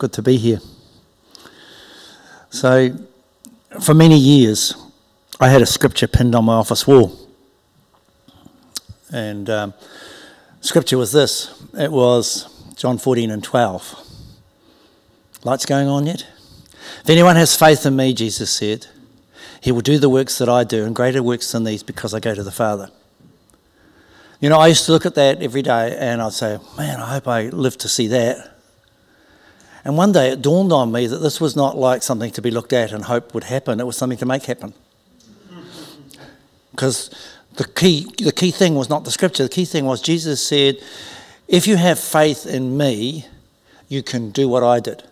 Good to be here. So, for many years, I had a scripture pinned on my office wall. And um, scripture was this it was John 14 and 12. Lights going on yet? If anyone has faith in me, Jesus said, he will do the works that I do and greater works than these because I go to the Father. You know, I used to look at that every day and I'd say, man, I hope I live to see that. And one day it dawned on me that this was not like something to be looked at and hope would happen, it was something to make happen. Because the key, the key thing was not the scripture, the key thing was Jesus said, if you have faith in me, you can do what I did.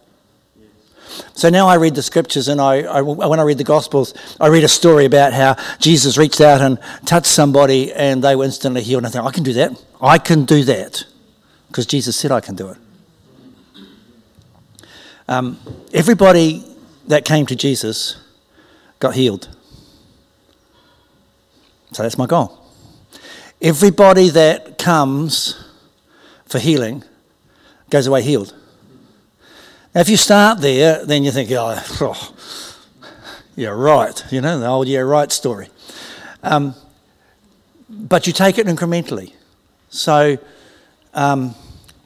So now I read the scriptures, and I, I, when I read the Gospels, I read a story about how Jesus reached out and touched somebody, and they were instantly healed. And I think, I can do that. I can do that because Jesus said I can do it. Um, everybody that came to Jesus got healed. So that's my goal. Everybody that comes for healing goes away healed. Now, if you start there, then you think, oh, oh you're right, you know, the old yeah, right story. Um, but you take it incrementally. So, um,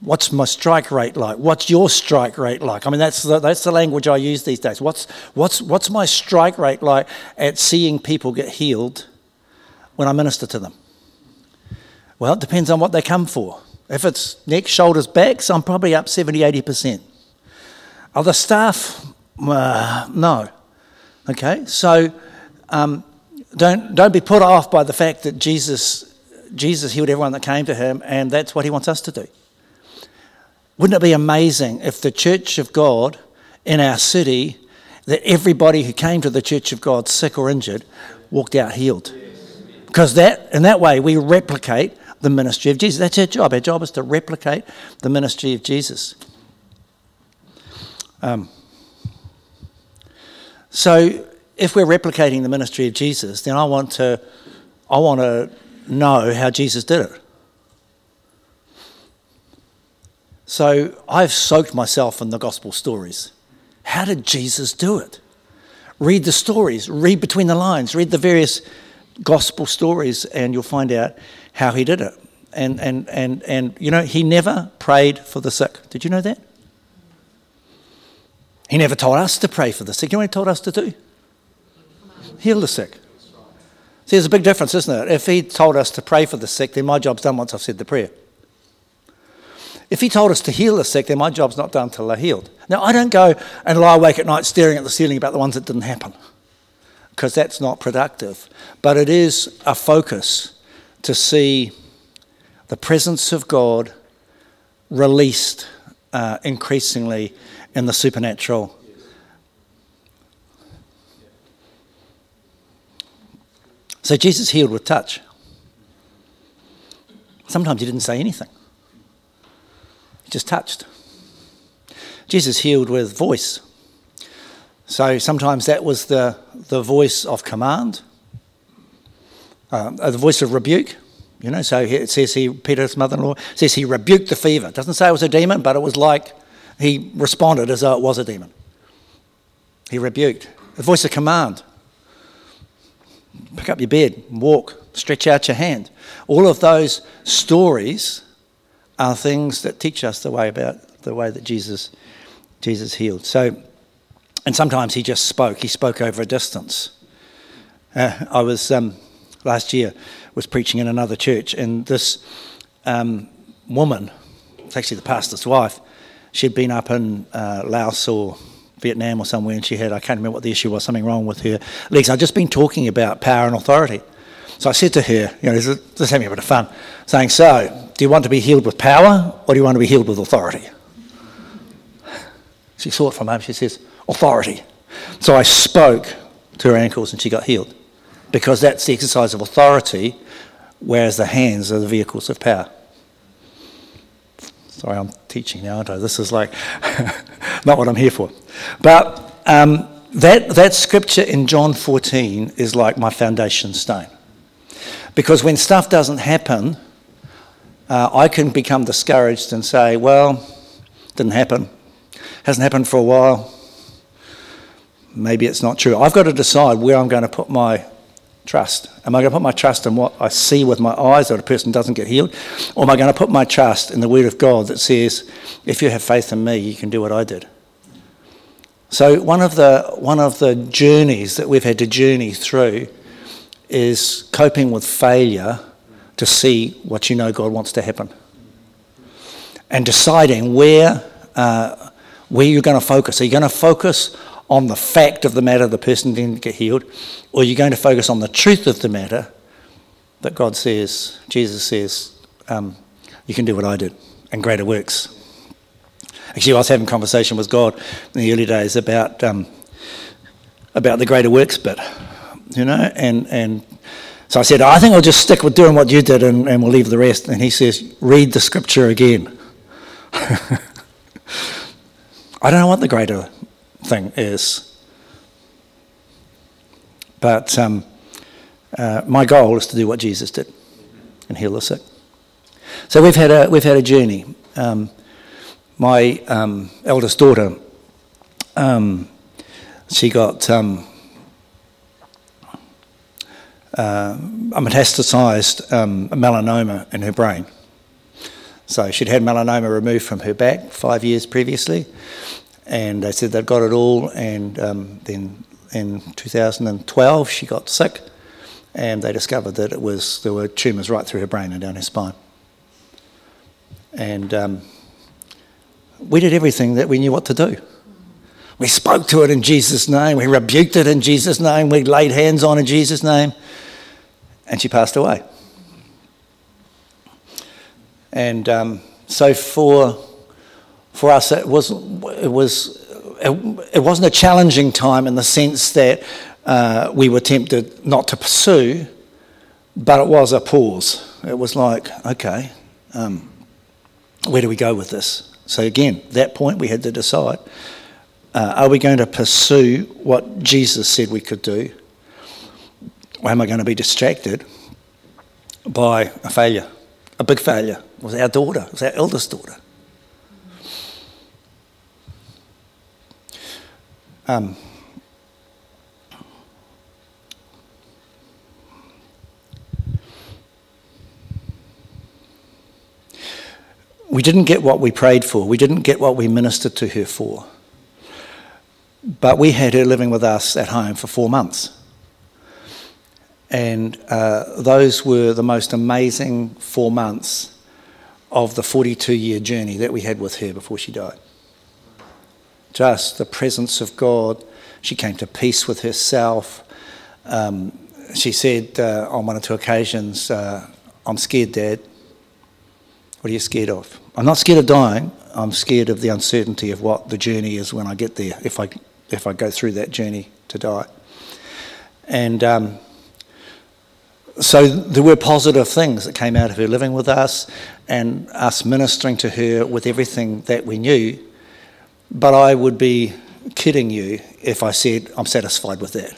what's my strike rate like? What's your strike rate like? I mean, that's the, that's the language I use these days. What's, what's, what's my strike rate like at seeing people get healed when I minister to them? Well, it depends on what they come for. If it's neck, shoulders, backs, I'm probably up 70, 80%. Other staff, uh, no. Okay, so um, don't, don't be put off by the fact that Jesus, Jesus healed everyone that came to him, and that's what he wants us to do. Wouldn't it be amazing if the church of God in our city, that everybody who came to the church of God, sick or injured, walked out healed? Because that, in that way, we replicate the ministry of Jesus. That's our job. Our job is to replicate the ministry of Jesus. Um, so, if we're replicating the ministry of Jesus, then I want to, I want to know how Jesus did it. So, I've soaked myself in the gospel stories. How did Jesus do it? Read the stories, read between the lines, read the various gospel stories, and you'll find out how he did it. And, and, and, and you know, he never prayed for the sick. Did you know that? He never told us to pray for the sick. You know what he told us to do? Heal the sick. See, there's a big difference, isn't it? If he told us to pray for the sick, then my job's done once I've said the prayer. If he told us to heal the sick, then my job's not done until they're healed. Now, I don't go and lie awake at night staring at the ceiling about the ones that didn't happen, because that's not productive. But it is a focus to see the presence of God released uh, increasingly in the supernatural. So Jesus healed with touch. Sometimes he didn't say anything, just touched. Jesus healed with voice. So sometimes that was the, the voice of command, uh, the voice of rebuke. You know, so it says he, Peter's mother in law says he rebuked the fever. Doesn't say it was a demon, but it was like he responded as though it was a demon. He rebuked. The voice of command. Pick up your bed, walk, stretch out your hand. All of those stories are things that teach us the way about the way that Jesus Jesus healed. So, and sometimes he just spoke. He spoke over a distance. Uh, I was um, last year was preaching in another church, and this um, woman, it's actually the pastor's wife, she'd been up in uh, Laos or Vietnam or somewhere, and she had, I can't remember what the issue was, something wrong with her legs. I'd just been talking about power and authority. So I said to her, you know, just having a bit of fun, saying, So, do you want to be healed with power or do you want to be healed with authority? She saw it from home. She says, Authority. So I spoke to her ankles and she got healed because that's the exercise of authority, whereas the hands are the vehicles of power. Sorry, I'm teaching now, aren't I? This is like not what I'm here for. But um, that, that scripture in John 14 is like my foundation stone. Because when stuff doesn't happen, uh, I can become discouraged and say, well, didn't happen. hasn't happened for a while. Maybe it's not true. I've got to decide where I'm going to put my trust. Am I going to put my trust in what I see with my eyes that a person doesn't get healed? Or am I going to put my trust in the Word of God that says, if you have faith in me, you can do what I did? So, one of the, one of the journeys that we've had to journey through is coping with failure to see what you know God wants to happen. And deciding where, uh, where you're going to focus. Are you going to focus on the fact of the matter the person didn't get healed, or are you're going to focus on the truth of the matter that God says, Jesus says, um, you can do what I did, and greater works. Actually, I was having a conversation with God in the early days about um, about the greater works bit, you know, and and so I said, I think I'll just stick with doing what you did, and, and we'll leave the rest. And he says, read the scripture again. I don't know what the greater thing is. But um, uh, my goal is to do what Jesus did and heal the sick. So we've had a, we've had a journey. Um, my um, eldest daughter, um, she got um, uh, a metastasized um, melanoma in her brain. So she'd had melanoma removed from her back five years previously, and they said they'd got it all. And um, then in 2012, she got sick, and they discovered that it was there were tumours right through her brain and down her spine. And um, we did everything that we knew what to do. We spoke to it in Jesus' name. We rebuked it in Jesus' name. We laid hands on in Jesus' name, and she passed away. And um, so for for us, it was, it was, it, it wasn't a challenging time in the sense that uh, we were tempted not to pursue, but it was a pause. It was like, okay, um, where do we go with this? So again, that point we had to decide: uh, Are we going to pursue what Jesus said we could do, or am I going to be distracted by a failure, a big failure? It was our daughter, it was our eldest daughter. Um, we didn't get what we prayed for. We didn't get what we ministered to her for. But we had her living with us at home for four months. And uh, those were the most amazing four months of the 42 year journey that we had with her before she died just the presence of God. She came to peace with herself. Um, she said uh, on one or two occasions, uh, I'm scared, Dad. What are you scared of? I'm not scared of dying. I'm scared of the uncertainty of what the journey is when I get there, if I, if I go through that journey to die. And um, so there were positive things that came out of her living with us and us ministering to her with everything that we knew but I would be kidding you if I said I'm satisfied with that.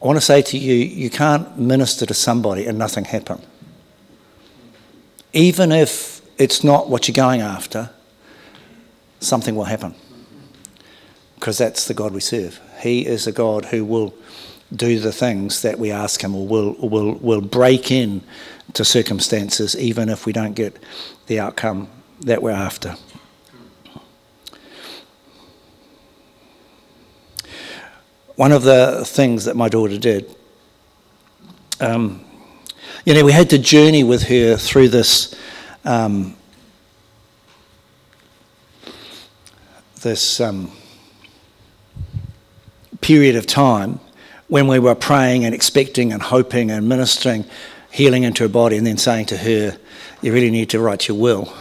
I want to say to you, you can't minister to somebody and nothing happen. Even if it's not what you're going after, something will happen. Because that's the God we serve. He is a God who will do the things that we ask Him or will, will, will break in to circumstances even if we don't get the outcome that we're after. one of the things that my daughter did, um, you know, we had to journey with her through this. Um, this um, period of time when we were praying and expecting and hoping and ministering healing into her body and then saying to her, You really need to write your will.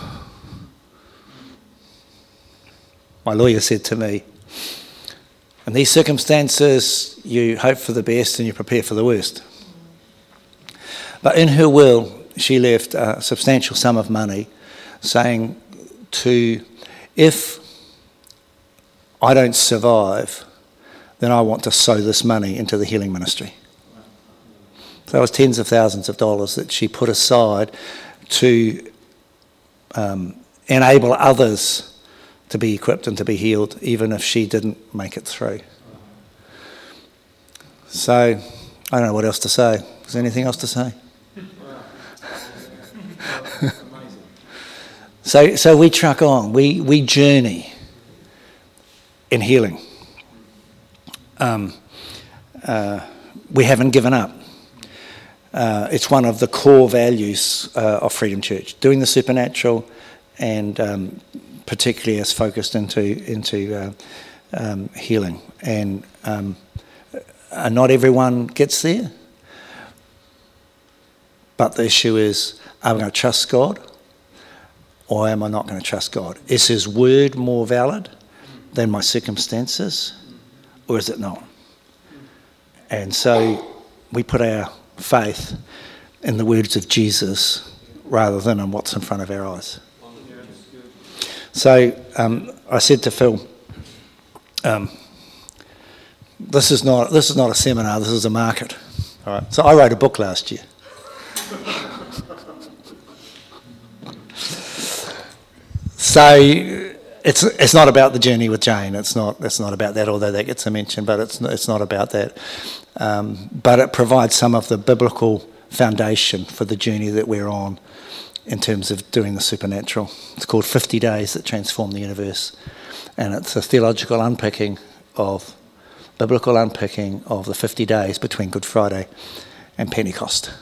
My lawyer said to me, in these circumstances, you hope for the best and you prepare for the worst. But in her will, she left a substantial sum of money saying to, if I don't survive, then I want to sow this money into the healing ministry. So that was tens of thousands of dollars that she put aside to um, enable others to be equipped and to be healed, even if she didn't make it through. So, I don't know what else to say. Is there anything else to say? so, so we truck on, we, we journey in healing. Um, uh, we haven't given up. Uh, it's one of the core values uh, of Freedom Church, doing the supernatural and um, particularly as focused into, into uh, um, healing. And um, uh, not everyone gets there. But the issue is am I going to trust God or am I not going to trust God? Is His word more valid than my circumstances or is it not? And so we put our faith in the words of Jesus rather than in what's in front of our eyes. So um, I said to Phil, um, this is not this is not a seminar. This is a market. All right. So I wrote a book last year. so it's it's not about the journey with Jane. It's not it's not about that. Although that gets a mention, but it's it's not about that. Um, but it provides some of the biblical foundation for the journey that we're on in terms of doing the supernatural. It's called 50 Days That Transform the Universe, and it's a theological unpicking of biblical unpicking of the 50 days between Good Friday and Pentecost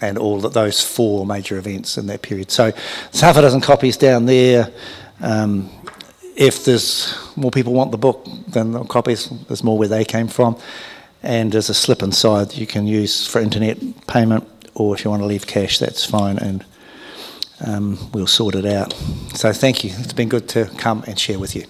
and all that those four major events in that period. So there's half a dozen copies down there. Um, if there's more people want the book than the copies, there's more where they came from. And there's a slip inside you can use for internet payment, or if you want to leave cash, that's fine, and um, we'll sort it out. So thank you. It's been good to come and share with you.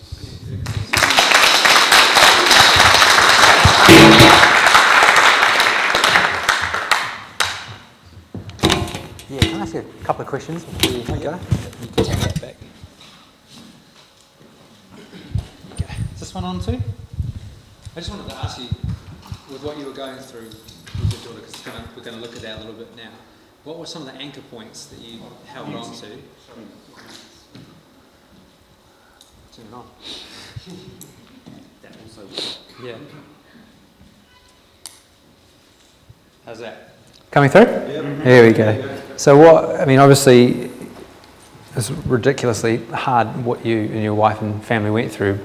Yeah, can I ask you a couple of questions before you go? You can take that back. Okay. Is this one on too? I just wanted to ask you, with what you were going through with your daughter, because we're going to look at that a little bit now. What were some of the anchor points that you held on to? Turn it on. That also. Yeah. How's that? Coming through? Mm-hmm. Here we go. So what, I mean, obviously, it's ridiculously hard what you and your wife and family went through.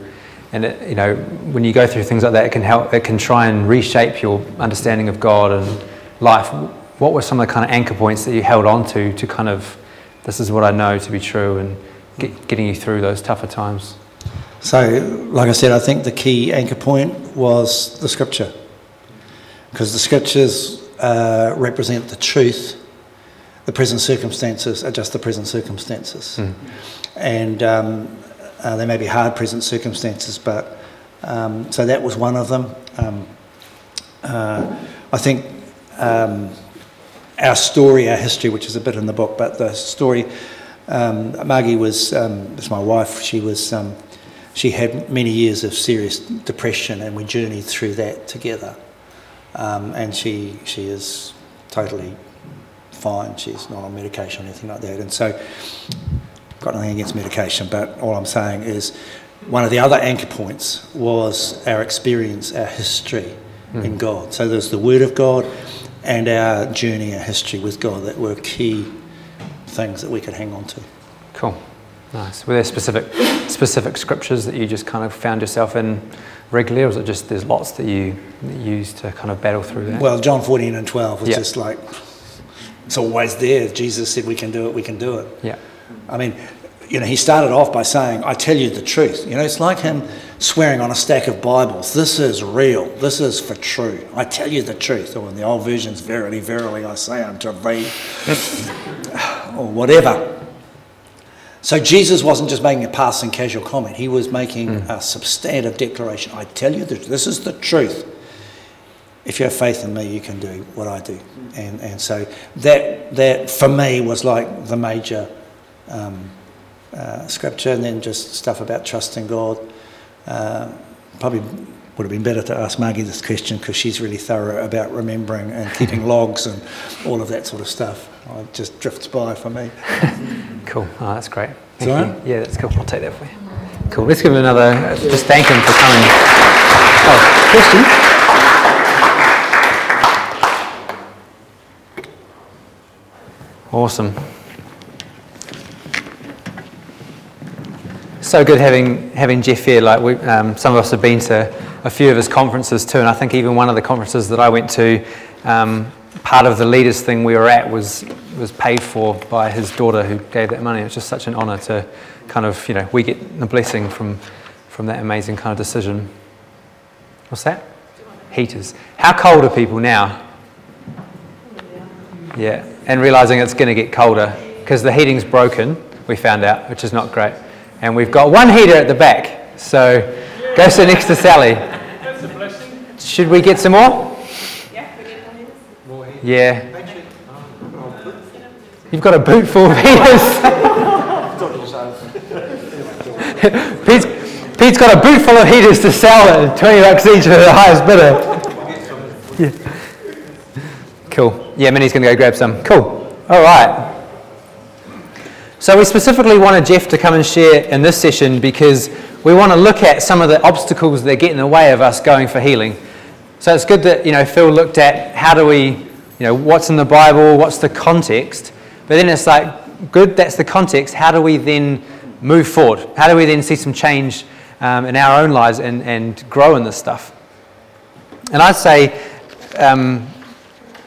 And, it, you know, when you go through things like that, it can help, it can try and reshape your understanding of God and life. What were some of the kind of anchor points that you held on to, to kind of, this is what I know to be true and get, getting you through those tougher times? So, like I said, I think the key anchor point was the scripture. Because the scriptures uh, represent the truth. The present circumstances are just the present circumstances. Mm. And um, uh, they may be hard present circumstances, but um, so that was one of them. Um, uh, I think um, our story, our history, which is a bit in the book, but the story, um, Margie was, um, was my wife, she was, um, she had many years of serious depression and we journeyed through that together. And she, she is totally fine. She's not on medication or anything like that. And so, got nothing against medication, but all I'm saying is one of the other anchor points was our experience, our history mm. in God. So there's the Word of God and our journey, our history with God that were key things that we could hang on to. Cool. Nice. Were there specific specific scriptures that you just kind of found yourself in regularly, or was it just there's lots that you, use to kind of battle through that? Well, John 14 and 12 was just like, it's always there. Jesus said we can do it, we can do it. Yeah. I mean, you know, he started off by saying, I tell you the truth. You know, it's like him swearing on a stack of Bibles. This is real. This is for true. I tell you the truth. Or in the old versions, verily, verily, I say unto thee. or whatever. So Jesus wasn't just making a passing casual comment, he was making mm. a substantive declaration. I tell you that this is the truth. If you have faith in me, you can do what I do. And, and so that, that, for me, was like the major um, uh, scripture, and then just stuff about trusting God. Uh, probably would have been better to ask Maggie this question because she's really thorough about remembering and keeping logs and all of that sort of stuff. It just drifts by for me. cool. Oh, that's great. Thank you. Yeah, that's cool. I'll take that for you. Cool. Let's give him another. Just thank him for coming. Oh, question. Awesome. So good having having Jeff here. Like we, um, some of us have been to a few of his conferences too, and I think even one of the conferences that I went to, um, part of the leaders thing we were at was was paid for by his daughter who gave that money. It's just such an honour to kind of you know we get the blessing from from that amazing kind of decision. What's that? Heaters. How cold are people now? Yeah, and realizing it's going to get colder because the heating's broken, we found out, which is not great. And we've got one heater at the back, so go sit next to Sally. That's a blessing. Should we get some more? Yeah, we get more heaters. Yeah. You've got a boot full of heaters. Pete's, Pete's got a boot full of heaters to sell at 20 bucks each for the highest bidder. Yeah. Cool. Yeah, Minnie's going to go grab some. Cool. All right. So we specifically wanted Jeff to come and share in this session because we want to look at some of the obstacles that get in the way of us going for healing. So it's good that you know Phil looked at how do we, you know, what's in the Bible, what's the context, but then it's like good that's the context. How do we then move forward? How do we then see some change um, in our own lives and, and grow in this stuff? And I'd say um,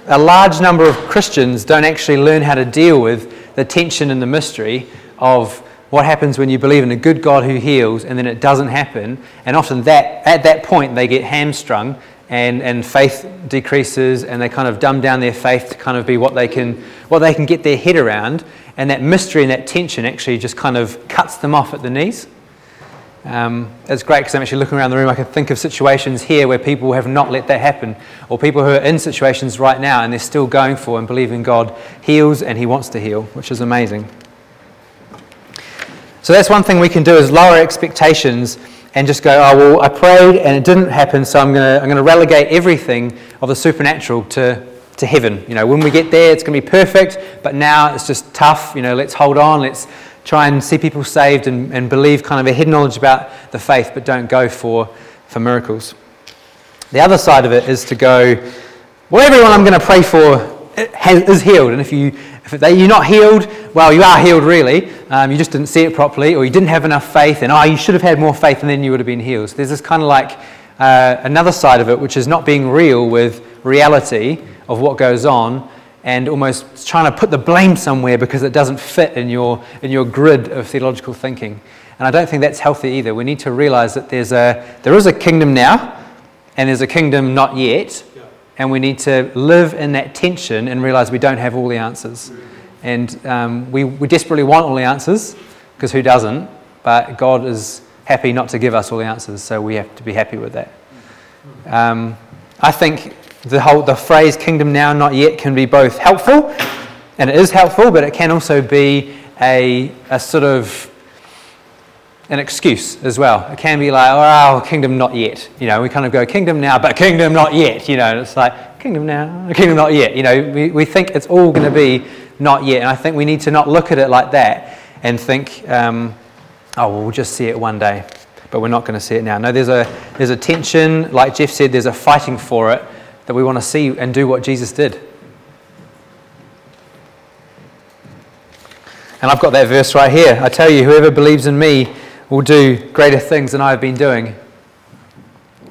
a large number of Christians don't actually learn how to deal with the tension and the mystery of what happens when you believe in a good God who heals and then it doesn't happen. And often that at that point they get hamstrung and, and faith decreases and they kind of dumb down their faith to kind of be what they can what they can get their head around. And that mystery and that tension actually just kind of cuts them off at the knees. Um, it's great because I'm actually looking around the room. I can think of situations here where people have not let that happen, or people who are in situations right now and they're still going for and believing God heals and He wants to heal, which is amazing. So that's one thing we can do is lower expectations and just go, oh well, I prayed and it didn't happen, so I'm going to I'm to relegate everything of the supernatural to to heaven. You know, when we get there, it's going to be perfect, but now it's just tough. You know, let's hold on. Let's try and see people saved and, and believe kind of a hidden knowledge about the faith, but don't go for, for miracles. The other side of it is to go, well, everyone I'm going to pray for is healed. And if, you, if you're not healed, well, you are healed really. Um, you just didn't see it properly, or you didn't have enough faith, and oh, you should have had more faith, and then you would have been healed. So there's this kind of like uh, another side of it, which is not being real with reality of what goes on and almost trying to put the blame somewhere because it doesn't fit in your, in your grid of theological thinking. And I don't think that's healthy either. We need to realize that there's a, there is a kingdom now, and there's a kingdom not yet. And we need to live in that tension and realize we don't have all the answers. And um, we, we desperately want all the answers, because who doesn't? But God is happy not to give us all the answers, so we have to be happy with that. Um, I think the whole the phrase kingdom now not yet can be both helpful and it is helpful but it can also be a, a sort of an excuse as well. It can be like oh kingdom not yet you know we kind of go kingdom now but kingdom not yet you know it's like kingdom now kingdom not yet you know we, we think it's all going to be not yet and i think we need to not look at it like that and think um, oh well, we'll just see it one day but we're not going to see it now. No there's a there's a tension. Like jeff said there's a fighting for it that we want to see and do what Jesus did. And I've got that verse right here. I tell you, whoever believes in me will do greater things than I have been doing.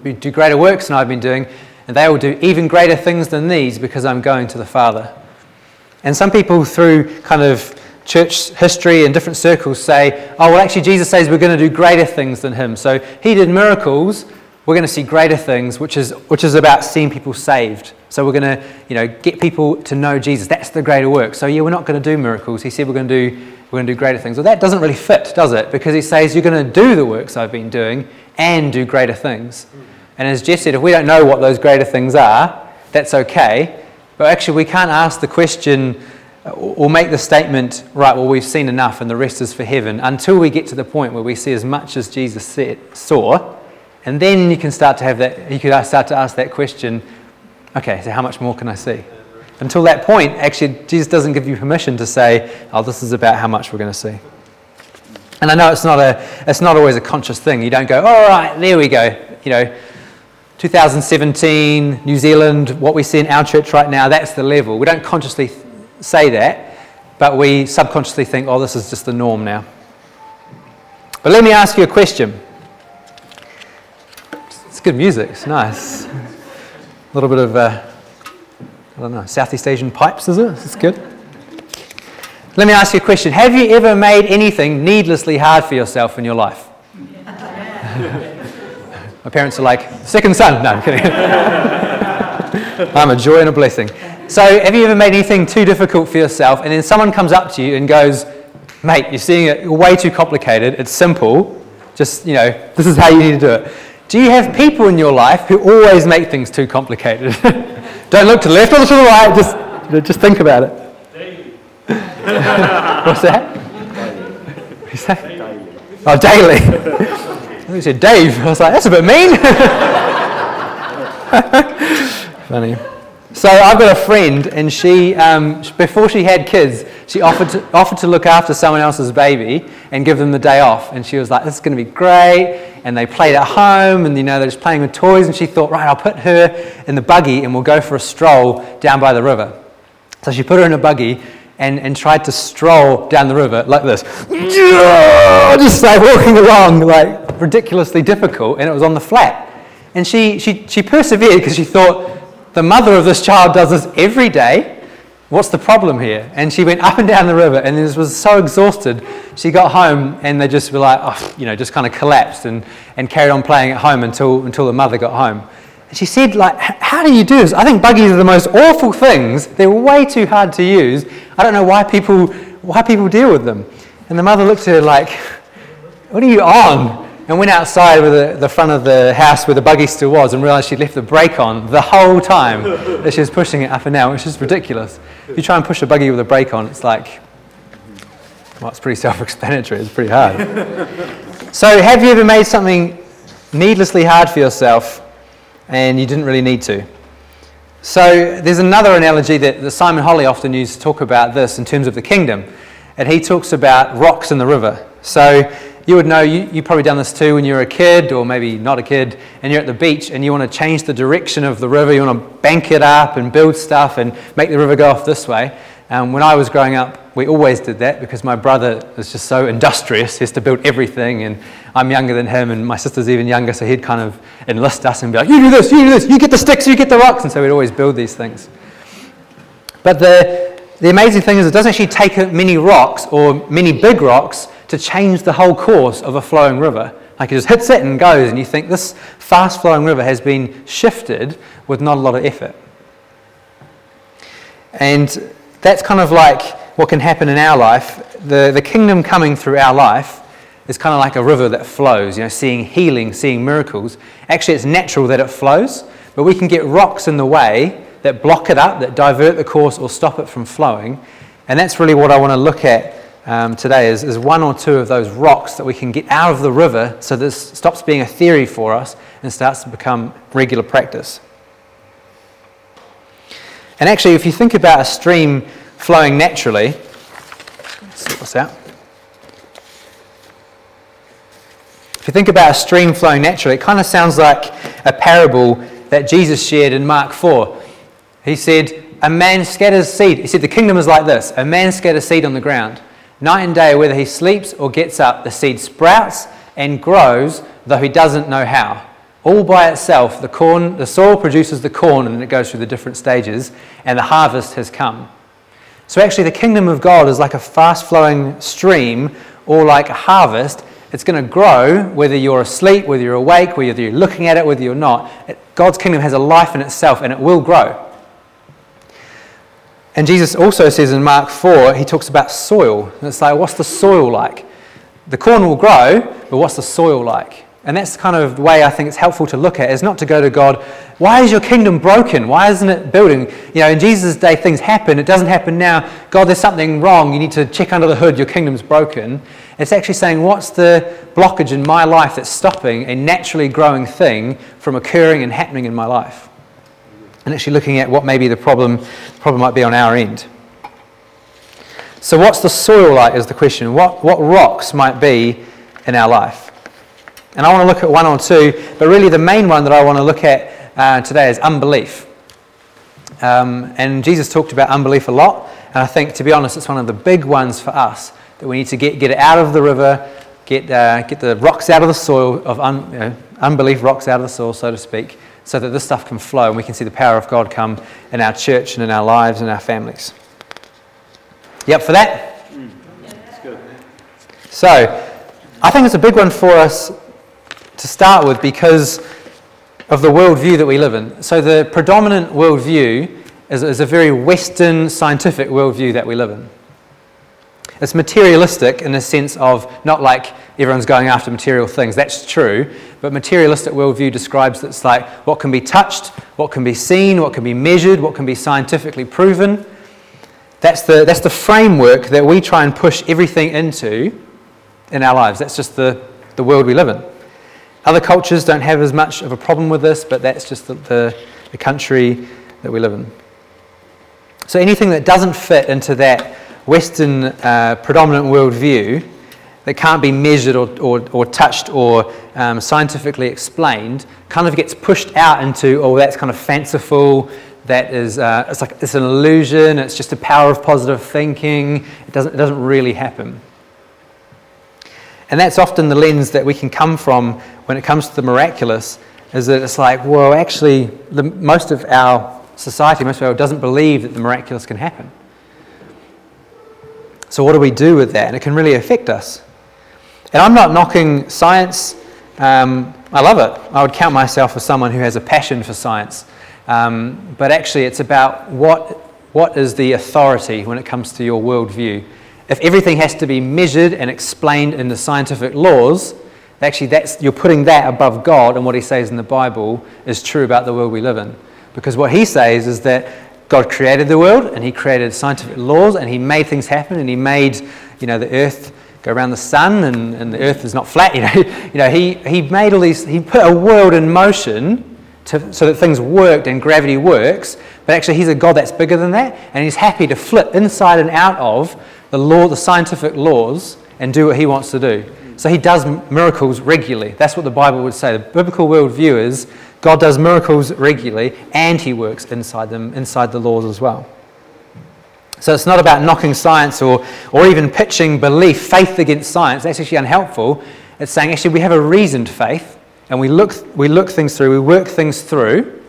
We do greater works than I've been doing, and they will do even greater things than these because I'm going to the Father. And some people, through kind of church history and different circles, say, oh, well, actually, Jesus says we're going to do greater things than him. So he did miracles, we're going to see greater things, which is, which is about seeing people saved. So we're going to, you know, get people to know Jesus. That's the greater work. So yeah, we're not going to do miracles. He said we're going to do, we're going to do greater things. Well, that doesn't really fit, does it? Because he says you're going to do the works I've been doing and do greater things. And as Jeff said, if we don't know what those greater things are, that's okay. But actually, we can't ask the question or make the statement, right, well, we've seen enough and the rest is for heaven, until we get to the point where we see as much as Jesus saw and then you can start to have that, you can start to ask that question okay, so how much more can I see? Until that point, actually, Jesus doesn't give you permission to say, oh, this is about how much we're going to see. And I know it's not, a, it's not always a conscious thing. You don't go, all right, there we go. You know, 2017, New Zealand, what we see in our church right now, that's the level. We don't consciously say that, but we subconsciously think, oh, this is just the norm now. But let me ask you a question. It's good music, it's nice. A little bit of, uh, I don't know, Southeast Asian pipes, is it? It's good. Let me ask you a question. Have you ever made anything needlessly hard for yourself in your life? My parents are like, second son. No, I'm kidding. I'm a joy and a blessing. So, have you ever made anything too difficult for yourself and then someone comes up to you and goes, mate, you're seeing it way too complicated. It's simple. Just, you know, this is how you need to do it. Do you have people in your life who always make things too complicated? Don't look to the left or to the right, just, just think about it. What's that? Who's that? Oh, daily. I said Dave. I was like, that's a bit mean. Funny. So I've got a friend, and she, um, before she had kids, she offered to, offered to look after someone else's baby and give them the day off. And she was like, "This is going to be great." And they played at home, and you know they're just playing with toys. And she thought, "Right, I'll put her in the buggy, and we'll go for a stroll down by the river." So she put her in a buggy, and, and tried to stroll down the river like this. Just like walking along, like ridiculously difficult, and it was on the flat. And she, she, she persevered because she thought, the mother of this child does this every day. What's the problem here? And she went up and down the river and this was so exhausted. She got home and they just were like, oh, you know, just kind of collapsed and, and carried on playing at home until, until the mother got home. And she said, like, how do you do this? I think buggies are the most awful things. They're way too hard to use. I don't know why people, why people deal with them. And the mother looked at her like, what are you on? And went outside with the, the front of the house where the buggy still was and realized she'd left the brake on the whole time that she was pushing it up and down, which is ridiculous. If you try and push a buggy with a brake on, it's like, well, it's pretty self explanatory. It's pretty hard. so, have you ever made something needlessly hard for yourself and you didn't really need to. So there's another analogy that, that Simon Holley often used to talk about this in terms of the kingdom. And he talks about rocks in the river. So you would know, you, you've probably done this too when you were a kid, or maybe not a kid, and you're at the beach and you want to change the direction of the river. You want to bank it up and build stuff and make the river go off this way. Um, when I was growing up, we always did that because my brother is just so industrious. He has to build everything, and I'm younger than him, and my sister's even younger, so he'd kind of enlist us and be like, You do this, you do this, you get the sticks, you get the rocks. And so we'd always build these things. But the, the amazing thing is, it doesn't actually take many rocks or many big rocks to change the whole course of a flowing river. Like it just hits it and goes, and you think this fast flowing river has been shifted with not a lot of effort. And that's kind of like what can happen in our life. The, the kingdom coming through our life is kind of like a river that flows, you know, seeing healing, seeing miracles. Actually, it's natural that it flows, but we can get rocks in the way that block it up, that divert the course or stop it from flowing. And that's really what I want to look at um, today is, is one or two of those rocks that we can get out of the river so this stops being a theory for us and starts to become regular practice. And actually, if you think about a stream flowing naturally, sort this out. If you think about a stream flowing naturally, it kind of sounds like a parable that Jesus shared in Mark 4. He said, A man scatters seed. He said, The kingdom is like this a man scatters seed on the ground. Night and day, whether he sleeps or gets up, the seed sprouts and grows, though he doesn't know how all by itself, the corn, the soil produces the corn and it goes through the different stages, and the harvest has come. So actually, the kingdom of God is like a fast flowing stream or like a harvest. It's going to grow whether you're asleep, whether you're awake, whether you're looking at it, whether you're not. God's kingdom has a life in itself and it will grow. And Jesus also says in Mark 4, he talks about soil. And it's like, what's the soil like? The corn will grow, but what's the soil like? And that's kind of the way I think it's helpful to look at is not to go to God, why is your kingdom broken? Why isn't it building? You know, in Jesus' day things happen. It doesn't happen now. God, there's something wrong. You need to check under the hood. Your kingdom's broken. It's actually saying, what's the blockage in my life that's stopping a naturally growing thing from occurring and happening in my life? And actually looking at what maybe the problem, the problem might be on our end. So, what's the soil like is the question. What, what rocks might be in our life? And I want to look at one or two, but really the main one that I want to look at uh, today is unbelief. Um, and Jesus talked about unbelief a lot, and I think, to be honest, it's one of the big ones for us that we need to get, get it out of the river, get, uh, get the rocks out of the soil, of un, unbelief rocks out of the soil, so to speak, so that this stuff can flow and we can see the power of God come in our church and in our lives and our families. Up for that? So, I think it's a big one for us to start with because of the worldview that we live in. So, the predominant worldview is, is a very Western scientific worldview that we live in. It's materialistic in the sense of not like everyone's going after material things, that's true, but materialistic worldview describes it's like what can be touched, what can be seen, what can be measured, what can be scientifically proven. That's the, that's the framework that we try and push everything into in our lives. That's just the, the world we live in. Other cultures don't have as much of a problem with this, but that's just the, the, the country that we live in. So anything that doesn't fit into that Western uh, predominant worldview that can't be measured or, or, or touched or um, scientifically explained kind of gets pushed out into, oh, that's kind of fanciful, that is, uh, it's like it's an illusion, it's just a power of positive thinking, it doesn't, it doesn't really happen. And that's often the lens that we can come from when it comes to the miraculous, is that it's like, well, actually, the, most of our society, most of our doesn't believe that the miraculous can happen. So, what do we do with that? And it can really affect us. And I'm not knocking science, um, I love it. I would count myself as someone who has a passion for science. Um, but actually, it's about what, what is the authority when it comes to your worldview. If everything has to be measured and explained in the scientific laws, actually that's, you're putting that above God and what he says in the Bible is true about the world we live in. Because what he says is that God created the world and he created scientific laws and he made things happen and he made you know, the earth go around the sun and, and the earth is not flat. You know, you know he, he made all these, he put a world in motion to, so that things worked and gravity works. But actually, he's a God that's bigger than that and he's happy to flip inside and out of the law, the scientific laws and do what he wants to do. So he does miracles regularly. That's what the Bible would say. The biblical worldview is God does miracles regularly and he works inside them, inside the laws as well. So it's not about knocking science or, or even pitching belief, faith against science. That's actually unhelpful. It's saying actually we have a reasoned faith and we look, we look things through, we work things through.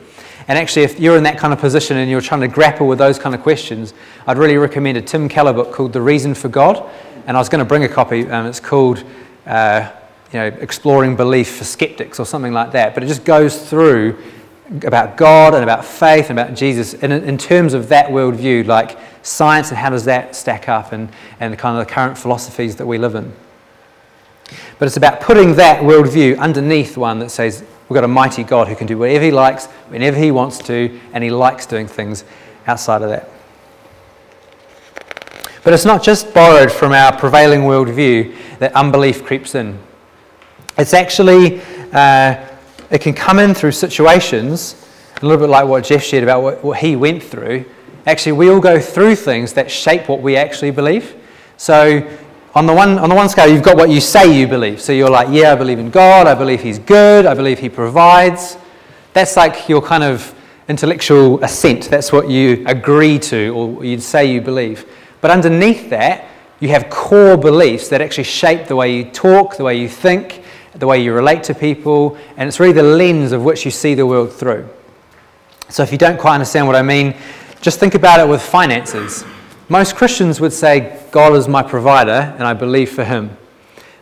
And actually, if you're in that kind of position and you're trying to grapple with those kind of questions, I'd really recommend a Tim Keller book called The Reason for God. And I was going to bring a copy. Um, it's called uh, you know, Exploring Belief for Skeptics or something like that. But it just goes through about God and about faith and about Jesus in, in terms of that worldview, like science and how does that stack up and, and the kind of the current philosophies that we live in. But it's about putting that worldview underneath one that says we've got a mighty God who can do whatever he likes, whenever he wants to, and he likes doing things outside of that. But it's not just borrowed from our prevailing worldview that unbelief creeps in. It's actually, uh, it can come in through situations, a little bit like what Jeff shared about what, what he went through. Actually, we all go through things that shape what we actually believe. So, on the, one, on the one scale, you've got what you say you believe. So you're like, yeah, I believe in God, I believe He's good, I believe He provides. That's like your kind of intellectual assent. That's what you agree to or you'd say you believe. But underneath that, you have core beliefs that actually shape the way you talk, the way you think, the way you relate to people, and it's really the lens of which you see the world through. So if you don't quite understand what I mean, just think about it with finances. Most Christians would say, God is my provider and I believe for him.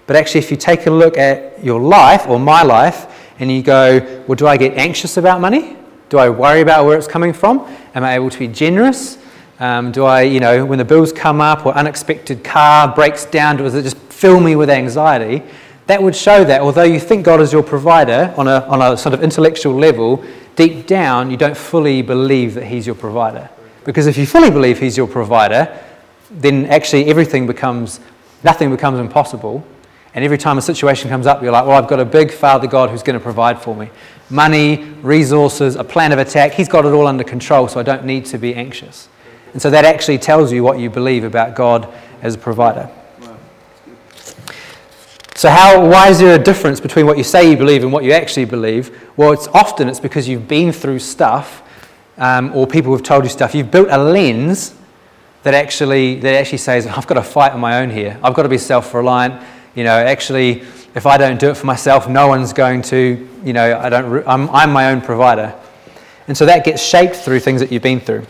But actually, if you take a look at your life or my life and you go, well, do I get anxious about money? Do I worry about where it's coming from? Am I able to be generous? Um, do I, you know, when the bills come up or unexpected car breaks down, does it just fill me with anxiety? That would show that although you think God is your provider on a, on a sort of intellectual level, deep down you don't fully believe that He's your provider. Because if you fully believe He's your provider, then actually everything becomes, nothing becomes impossible. And every time a situation comes up, you're like, well, I've got a big Father God who's going to provide for me. Money, resources, a plan of attack. He's got it all under control, so I don't need to be anxious. And so that actually tells you what you believe about God as a provider. So how, why is there a difference between what you say you believe and what you actually believe? Well, it's often it's because you've been through stuff um, or people have told you stuff. You've built a lens that actually, that actually says, I've got to fight on my own here. I've got to be self-reliant. You know, actually, if I don't do it for myself, no one's going to, you know, I don't, I'm, I'm my own provider. And so that gets shaped through things that you've been through.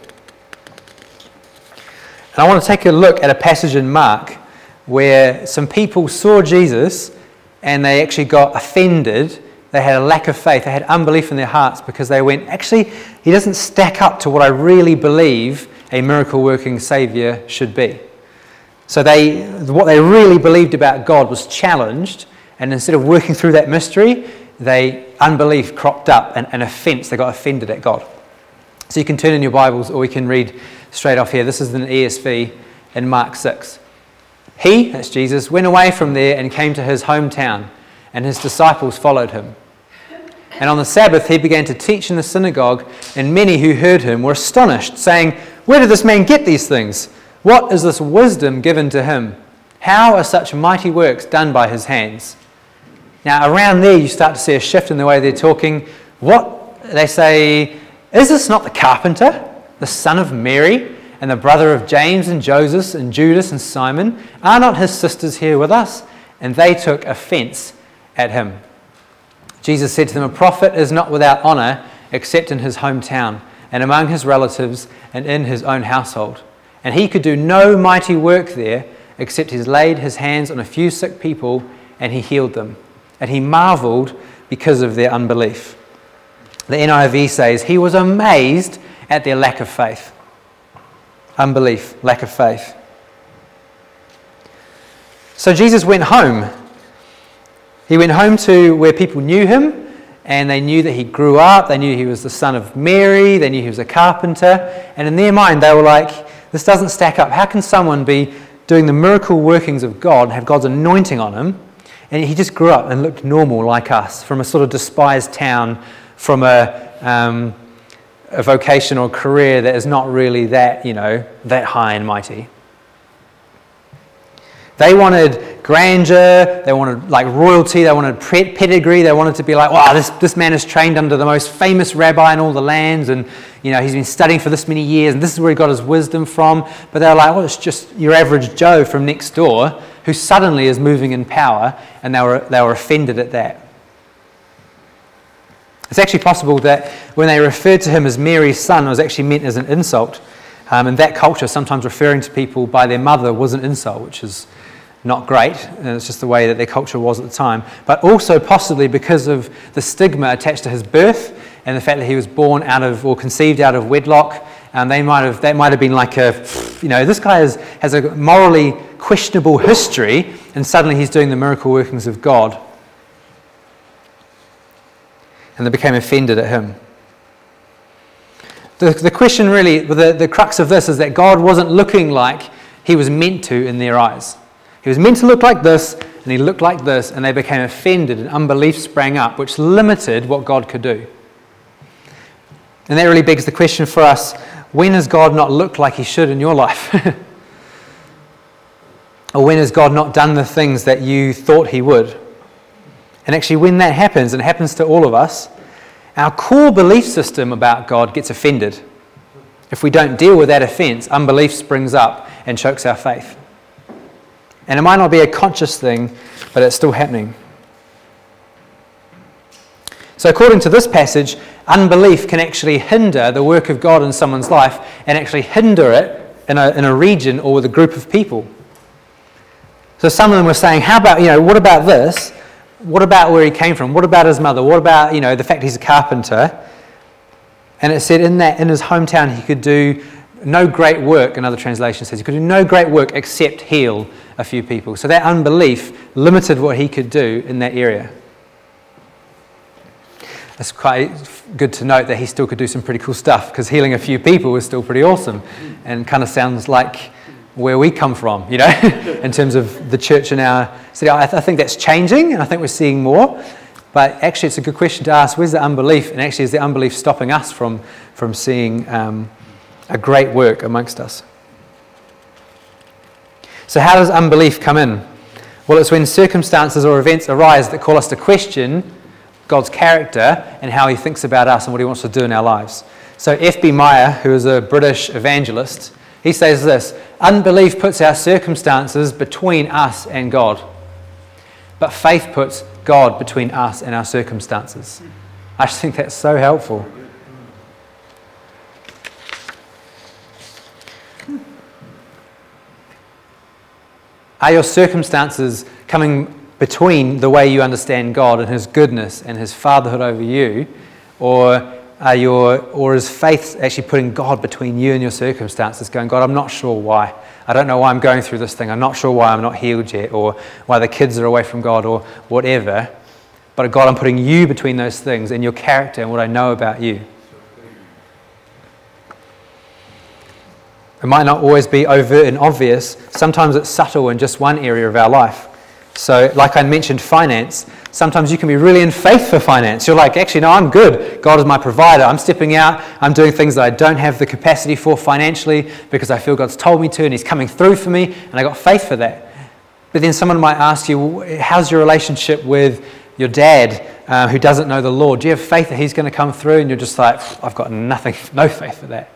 And I want to take a look at a passage in Mark where some people saw Jesus and they actually got offended. They had a lack of faith. They had unbelief in their hearts because they went, actually, he doesn't stack up to what I really believe a miracle working Savior should be. So they, what they really believed about God was challenged, and instead of working through that mystery, they unbelief cropped up and an offense. They got offended at God. So you can turn in your Bibles, or we can read straight off here. This is an ESV in Mark 6. He, that's Jesus, went away from there and came to his hometown, and his disciples followed him. And on the Sabbath he began to teach in the synagogue, and many who heard him were astonished, saying, Where did this man get these things? What is this wisdom given to him? How are such mighty works done by his hands? Now, around there, you start to see a shift in the way they're talking. What they say, is this not the carpenter, the son of Mary, and the brother of James and Joseph and Judas and Simon? Are not his sisters here with us? And they took offense at him. Jesus said to them, A prophet is not without honor except in his hometown and among his relatives and in his own household. And he could do no mighty work there except he laid his hands on a few sick people and he healed them. And he marveled because of their unbelief. The NIV says, He was amazed at their lack of faith. Unbelief, lack of faith. So Jesus went home. He went home to where people knew him and they knew that he grew up. They knew he was the son of Mary. They knew he was a carpenter. And in their mind, they were like, this doesn't stack up. How can someone be doing the miracle workings of God have God's anointing on him? And he just grew up and looked normal like us from a sort of despised town, from a, um, a vocation or career that is not really that, you know, that high and mighty. They wanted grandeur, they wanted like royalty, they wanted pedigree, they wanted to be like, wow, this, this man is trained under the most famous rabbi in all the lands, and you know, he's been studying for this many years, and this is where he got his wisdom from. But they were like, well, it's just your average Joe from next door who suddenly is moving in power, and they were, they were offended at that. It's actually possible that when they referred to him as Mary's son, it was actually meant as an insult. Um, in that culture, sometimes referring to people by their mother was an insult, which is not great, and it's just the way that their culture was at the time, but also possibly because of the stigma attached to his birth and the fact that he was born out of or conceived out of wedlock. And they might have, that might have been like a, you know, this guy has, has a morally questionable history, and suddenly he's doing the miracle workings of God. And they became offended at him. The, the question really, the, the crux of this is that God wasn't looking like he was meant to in their eyes. He was meant to look like this, and he looked like this, and they became offended, and unbelief sprang up, which limited what God could do. And that really begs the question for us when has God not looked like he should in your life? or when has God not done the things that you thought he would? And actually, when that happens, and it happens to all of us, our core belief system about God gets offended. If we don't deal with that offense, unbelief springs up and chokes our faith. And it might not be a conscious thing, but it's still happening. So, according to this passage, unbelief can actually hinder the work of God in someone's life and actually hinder it in a, in a region or with a group of people. So, some of them were saying, How about, you know, what about this? What about where he came from? What about his mother? What about, you know, the fact he's a carpenter? And it said in that in his hometown he could do no great work, another translation says he could do no great work except heal a few people. So that unbelief limited what he could do in that area. It's quite good to note that he still could do some pretty cool stuff because healing a few people was still pretty awesome and kind of sounds like where we come from, you know, in terms of the church in our city. I, th- I think that's changing and I think we're seeing more. But actually, it's a good question to ask where's the unbelief? And actually, is the unbelief stopping us from, from seeing um, a great work amongst us. So, how does unbelief come in? Well, it's when circumstances or events arise that call us to question God's character and how he thinks about us and what he wants to do in our lives. So, F.B. Meyer, who is a British evangelist, he says this Unbelief puts our circumstances between us and God, but faith puts God between us and our circumstances. I just think that's so helpful. Are your circumstances coming between the way you understand God and His goodness and His fatherhood over you, or are your, or is faith actually putting God between you and your circumstances, going, God, I'm not sure why. I don't know why I'm going through this thing. I'm not sure why I'm not healed yet, or why the kids are away from God, or whatever. But God, I'm putting you between those things and your character and what I know about you. It might not always be overt and obvious. Sometimes it's subtle in just one area of our life. So, like I mentioned, finance, sometimes you can be really in faith for finance. You're like, actually, no, I'm good. God is my provider. I'm stepping out. I'm doing things that I don't have the capacity for financially because I feel God's told me to and He's coming through for me, and I got faith for that. But then someone might ask you, how's your relationship with your dad uh, who doesn't know the Lord? Do you have faith that He's going to come through? And you're just like, I've got nothing, no faith for that.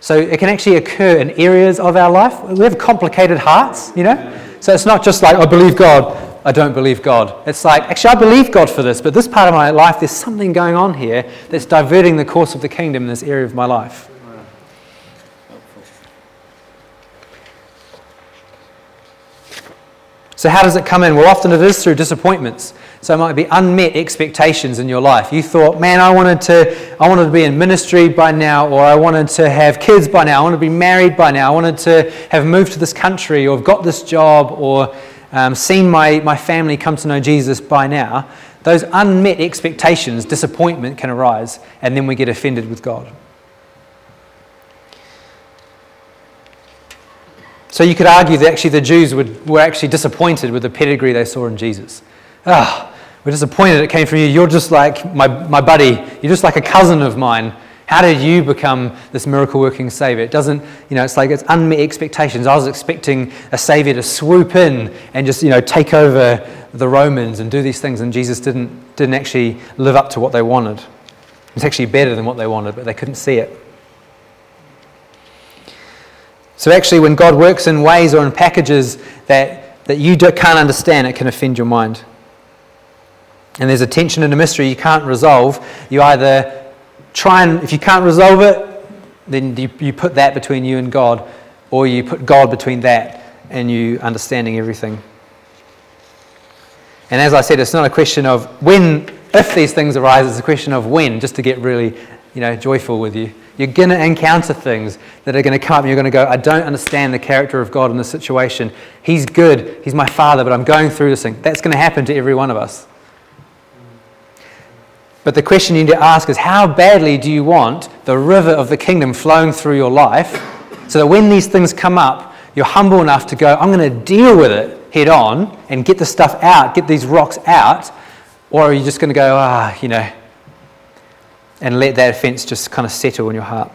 So it can actually occur in areas of our life. We have complicated hearts, you know? So it's not just like, I believe God, I don't believe God. It's like, actually, I believe God for this, but this part of my life, there's something going on here that's diverting the course of the kingdom in this area of my life. So, how does it come in? Well, often it is through disappointments. So it might be unmet expectations in your life. You thought, man, I wanted to, I wanted to be in ministry by now, or I wanted to have kids by now, I wanted to be married by now, I wanted to have moved to this country, or have got this job, or um, seen my, my family come to know Jesus by now. Those unmet expectations, disappointment can arise, and then we get offended with God. So you could argue that actually the Jews would, were actually disappointed with the pedigree they saw in Jesus. Ah, we're disappointed it came from you. You're just like my, my buddy. You're just like a cousin of mine. How did you become this miracle working Savior? It doesn't, you know, it's like it's unmet expectations. I was expecting a Savior to swoop in and just, you know, take over the Romans and do these things, and Jesus didn't, didn't actually live up to what they wanted. It's actually better than what they wanted, but they couldn't see it. So, actually, when God works in ways or in packages that, that you can't understand, it can offend your mind and there's a tension and a mystery you can't resolve, you either try and, if you can't resolve it, then you, you put that between you and God, or you put God between that and you understanding everything. And as I said, it's not a question of when, if these things arise, it's a question of when, just to get really, you know, joyful with you. You're going to encounter things that are going to come you're going to go, I don't understand the character of God in this situation. He's good. He's my father, but I'm going through this thing. That's going to happen to every one of us. But the question you need to ask is how badly do you want the river of the kingdom flowing through your life so that when these things come up, you're humble enough to go, I'm going to deal with it head on and get the stuff out, get these rocks out? Or are you just going to go, ah, you know, and let that offense just kind of settle in your heart?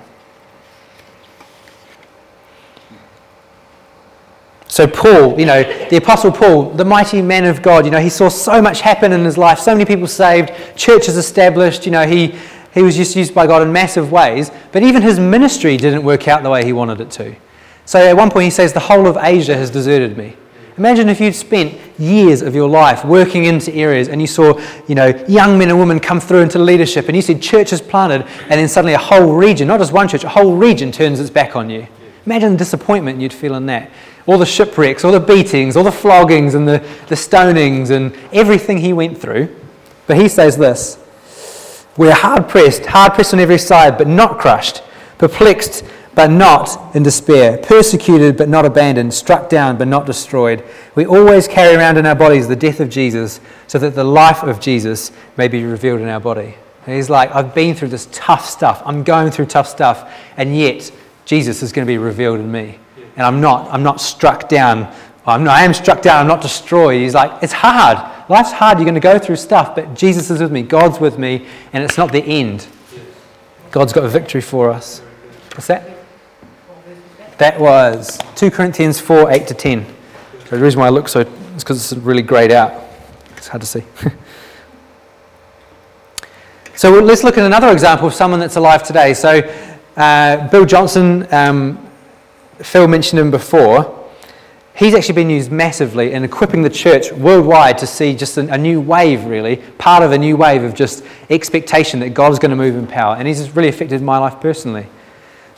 So, Paul, you know, the Apostle Paul, the mighty man of God, you know, he saw so much happen in his life, so many people saved, churches established, you know, he, he was just used by God in massive ways, but even his ministry didn't work out the way he wanted it to. So, at one point, he says, The whole of Asia has deserted me. Imagine if you'd spent years of your life working into areas and you saw, you know, young men and women come through into leadership and you see churches planted and then suddenly a whole region, not just one church, a whole region turns its back on you. Imagine the disappointment you'd feel in that all the shipwrecks, all the beatings, all the floggings and the, the stonings and everything he went through. But he says this We're hard pressed, hard pressed on every side, but not crushed, perplexed, but not in despair, persecuted, but not abandoned, struck down, but not destroyed. We always carry around in our bodies the death of Jesus, so that the life of Jesus may be revealed in our body. And he's like, I've been through this tough stuff, I'm going through tough stuff, and yet Jesus is going to be revealed in me and I'm not, I'm not struck down. I'm not, I am struck down, I'm not destroyed. He's like, it's hard. Life's hard. You're going to go through stuff, but Jesus is with me. God's with me, and it's not the end. God's got a victory for us. What's that? That was 2 Corinthians 4 8 to 10. So the reason why I look so is because it's really grayed out. It's hard to see. so let's look at another example of someone that's alive today. So uh, Bill Johnson, um, Phil mentioned him before. He's actually been used massively in equipping the church worldwide to see just a, new wave, really, part of a new wave of just expectation that God is going to move in power. And he's really affected my life personally.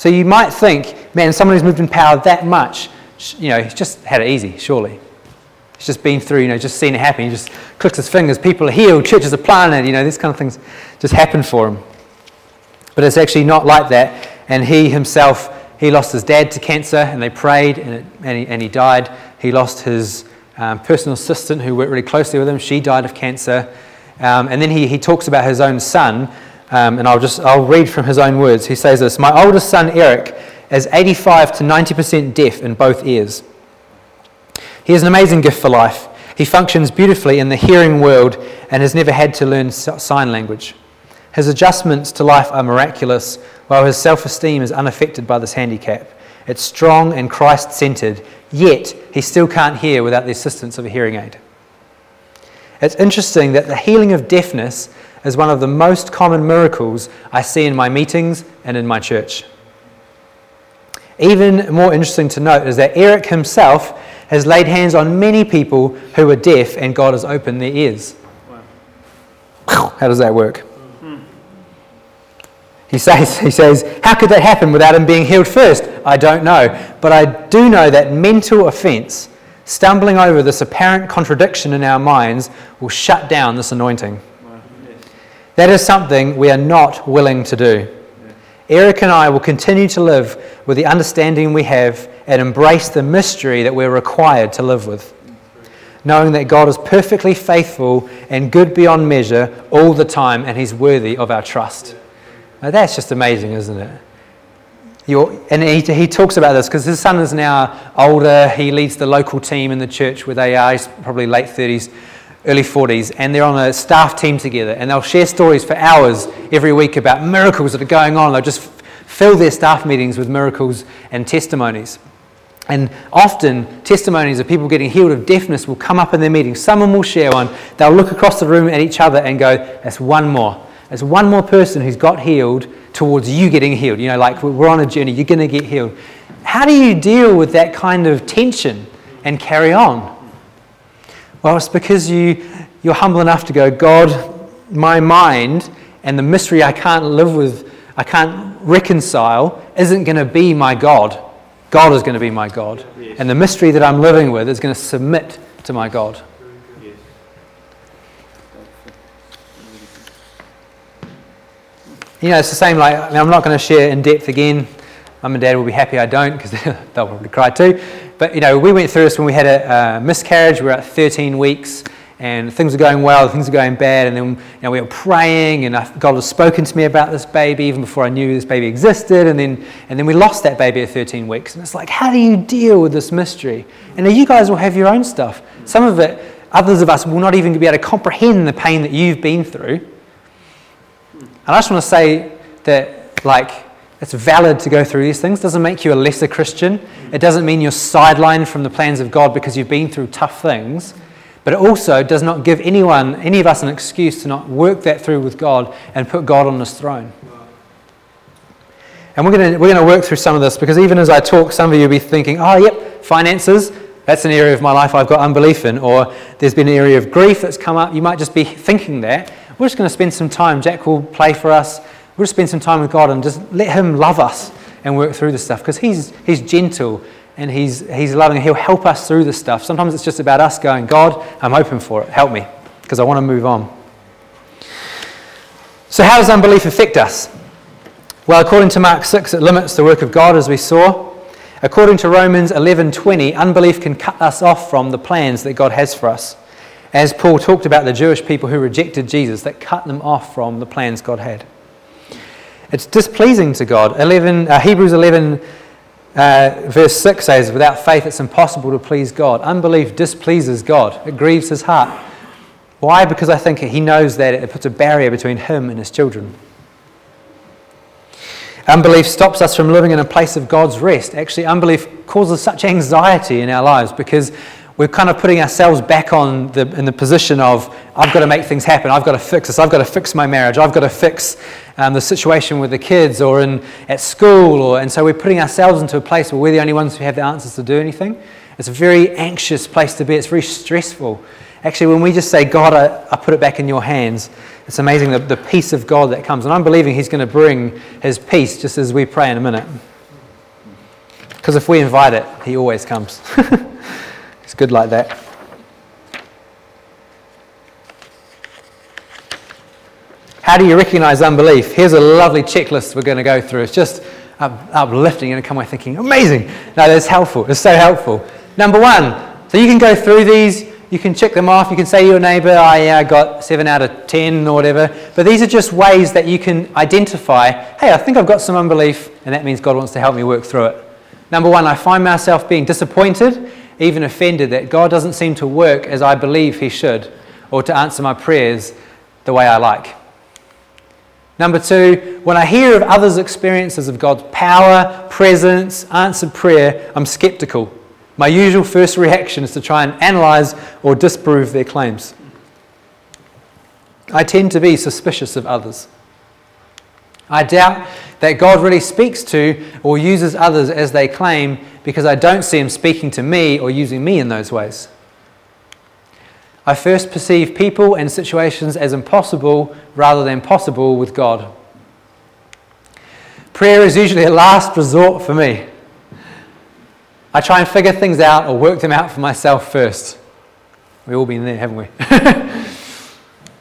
So you might think, man, someone who's moved in power that much, you know, he's just had it easy, surely. He's just been through, you know, just seen it happen. He just clicks his fingers, people are healed, churches are planted, you know, these kind of things just happen for him. But it's actually not like that. And he himself he lost his dad to cancer, and they prayed, and, it, and, he, and he, died. He lost his um, personal assistant, who worked really closely with him. She died of cancer. Um, and then he, he talks about his own son, um, and I'll just I'll read from his own words. He says this: "My oldest son Eric is 85 to 90 percent deaf in both ears. He has an amazing gift for life. He functions beautifully in the hearing world and has never had to learn sign language. His adjustments to life are miraculous, while his self esteem is unaffected by this handicap. It's strong and Christ centered, yet he still can't hear without the assistance of a hearing aid. It's interesting that the healing of deafness is one of the most common miracles I see in my meetings and in my church. Even more interesting to note is that Eric himself has laid hands on many people who are deaf and God has opened their ears. Wow. How does that work? He says, he says, How could that happen without him being healed first? I don't know. But I do know that mental offense, stumbling over this apparent contradiction in our minds, will shut down this anointing. That is something we are not willing to do. Eric and I will continue to live with the understanding we have and embrace the mystery that we're required to live with. Knowing that God is perfectly faithful and good beyond measure all the time, and He's worthy of our trust. Now, that's just amazing, isn't it? You're, and he, he talks about this because his son is now older. He leads the local team in the church where they are. He's probably late 30s, early 40s. And they're on a staff team together. And they'll share stories for hours every week about miracles that are going on. They'll just fill their staff meetings with miracles and testimonies. And often, testimonies of people getting healed of deafness will come up in their meetings. Someone will share one. They'll look across the room at each other and go, That's one more as one more person who's got healed towards you getting healed. You know, like we're on a journey, you're going to get healed. How do you deal with that kind of tension and carry on? Well, it's because you, you're humble enough to go, God, my mind and the mystery I can't live with, I can't reconcile, isn't going to be my God. God is going to be my God. Yes. And the mystery that I'm living with is going to submit to my God. Yes. you know, it's the same. Like, I mean, I'm not going to share in depth again. Mum and Dad will be happy I don't because they'll probably cry too. But you know, we went through this when we had a, a miscarriage. We were at 13 weeks, and things were going well, things were going bad, and then you know, we were praying, and God had spoken to me about this baby even before I knew this baby existed, and then and then we lost that baby at 13 weeks, and it's like, how do you deal with this mystery? And you guys will have your own stuff. Some of it, others of us will not even be able to comprehend the pain that you've been through. And I just want to say that, like, it's valid to go through these things. It doesn't make you a lesser Christian. It doesn't mean you're sidelined from the plans of God because you've been through tough things. But it also does not give anyone, any of us, an excuse to not work that through with God and put God on his throne. And we're going we're to work through some of this because even as I talk, some of you will be thinking, oh, yep, finances, that's an area of my life I've got unbelief in. Or there's been an area of grief that's come up. You might just be thinking that. We're just going to spend some time. Jack will play for us. We'll just spend some time with God and just let Him love us and work through the stuff because he's, he's gentle and he's, he's loving. And He'll help us through the stuff. Sometimes it's just about us going, God, I'm open for it. Help me because I want to move on. So, how does unbelief affect us? Well, according to Mark 6, it limits the work of God, as we saw. According to Romans 11:20, unbelief can cut us off from the plans that God has for us as Paul talked about the Jewish people who rejected Jesus, that cut them off from the plans God had. It's displeasing to God. 11, uh, Hebrews 11, uh, verse 6 says, Without faith, it's impossible to please God. Unbelief displeases God, it grieves his heart. Why? Because I think he knows that it puts a barrier between him and his children. Unbelief stops us from living in a place of God's rest. Actually, unbelief causes such anxiety in our lives because we're kind of putting ourselves back on the, in the position of, I've got to make things happen, I've got to fix this, I've got to fix my marriage, I've got to fix um, the situation with the kids or in, at school. Or, and so we're putting ourselves into a place where we're the only ones who have the answers to do anything. It's a very anxious place to be, it's very stressful. Actually, when we just say, God, I, I put it back in your hands, it's amazing the, the peace of God that comes. And I'm believing He's going to bring His peace just as we pray in a minute. Because if we invite it, He always comes. it's good like that. How do you recognize unbelief? Here's a lovely checklist we're going to go through. It's just up, uplifting. You're going to come away thinking, amazing. No, that's helpful. It's so helpful. Number one, so you can go through these you can check them off. You can say to your neighbor, I uh, got 7 out of 10 or whatever. But these are just ways that you can identify, hey, I think I've got some unbelief, and that means God wants to help me work through it. Number one, I find myself being disappointed, even offended that God doesn't seem to work as I believe He should, or to answer my prayers the way I like. Number two, when I hear of others' experiences of God's power, presence, answered prayer, I'm skeptical. My usual first reaction is to try and analyze or disprove their claims. I tend to be suspicious of others. I doubt that God really speaks to or uses others as they claim because I don't see Him speaking to me or using me in those ways. I first perceive people and situations as impossible rather than possible with God. Prayer is usually a last resort for me. I try and figure things out or work them out for myself first. We've all been there, haven't we?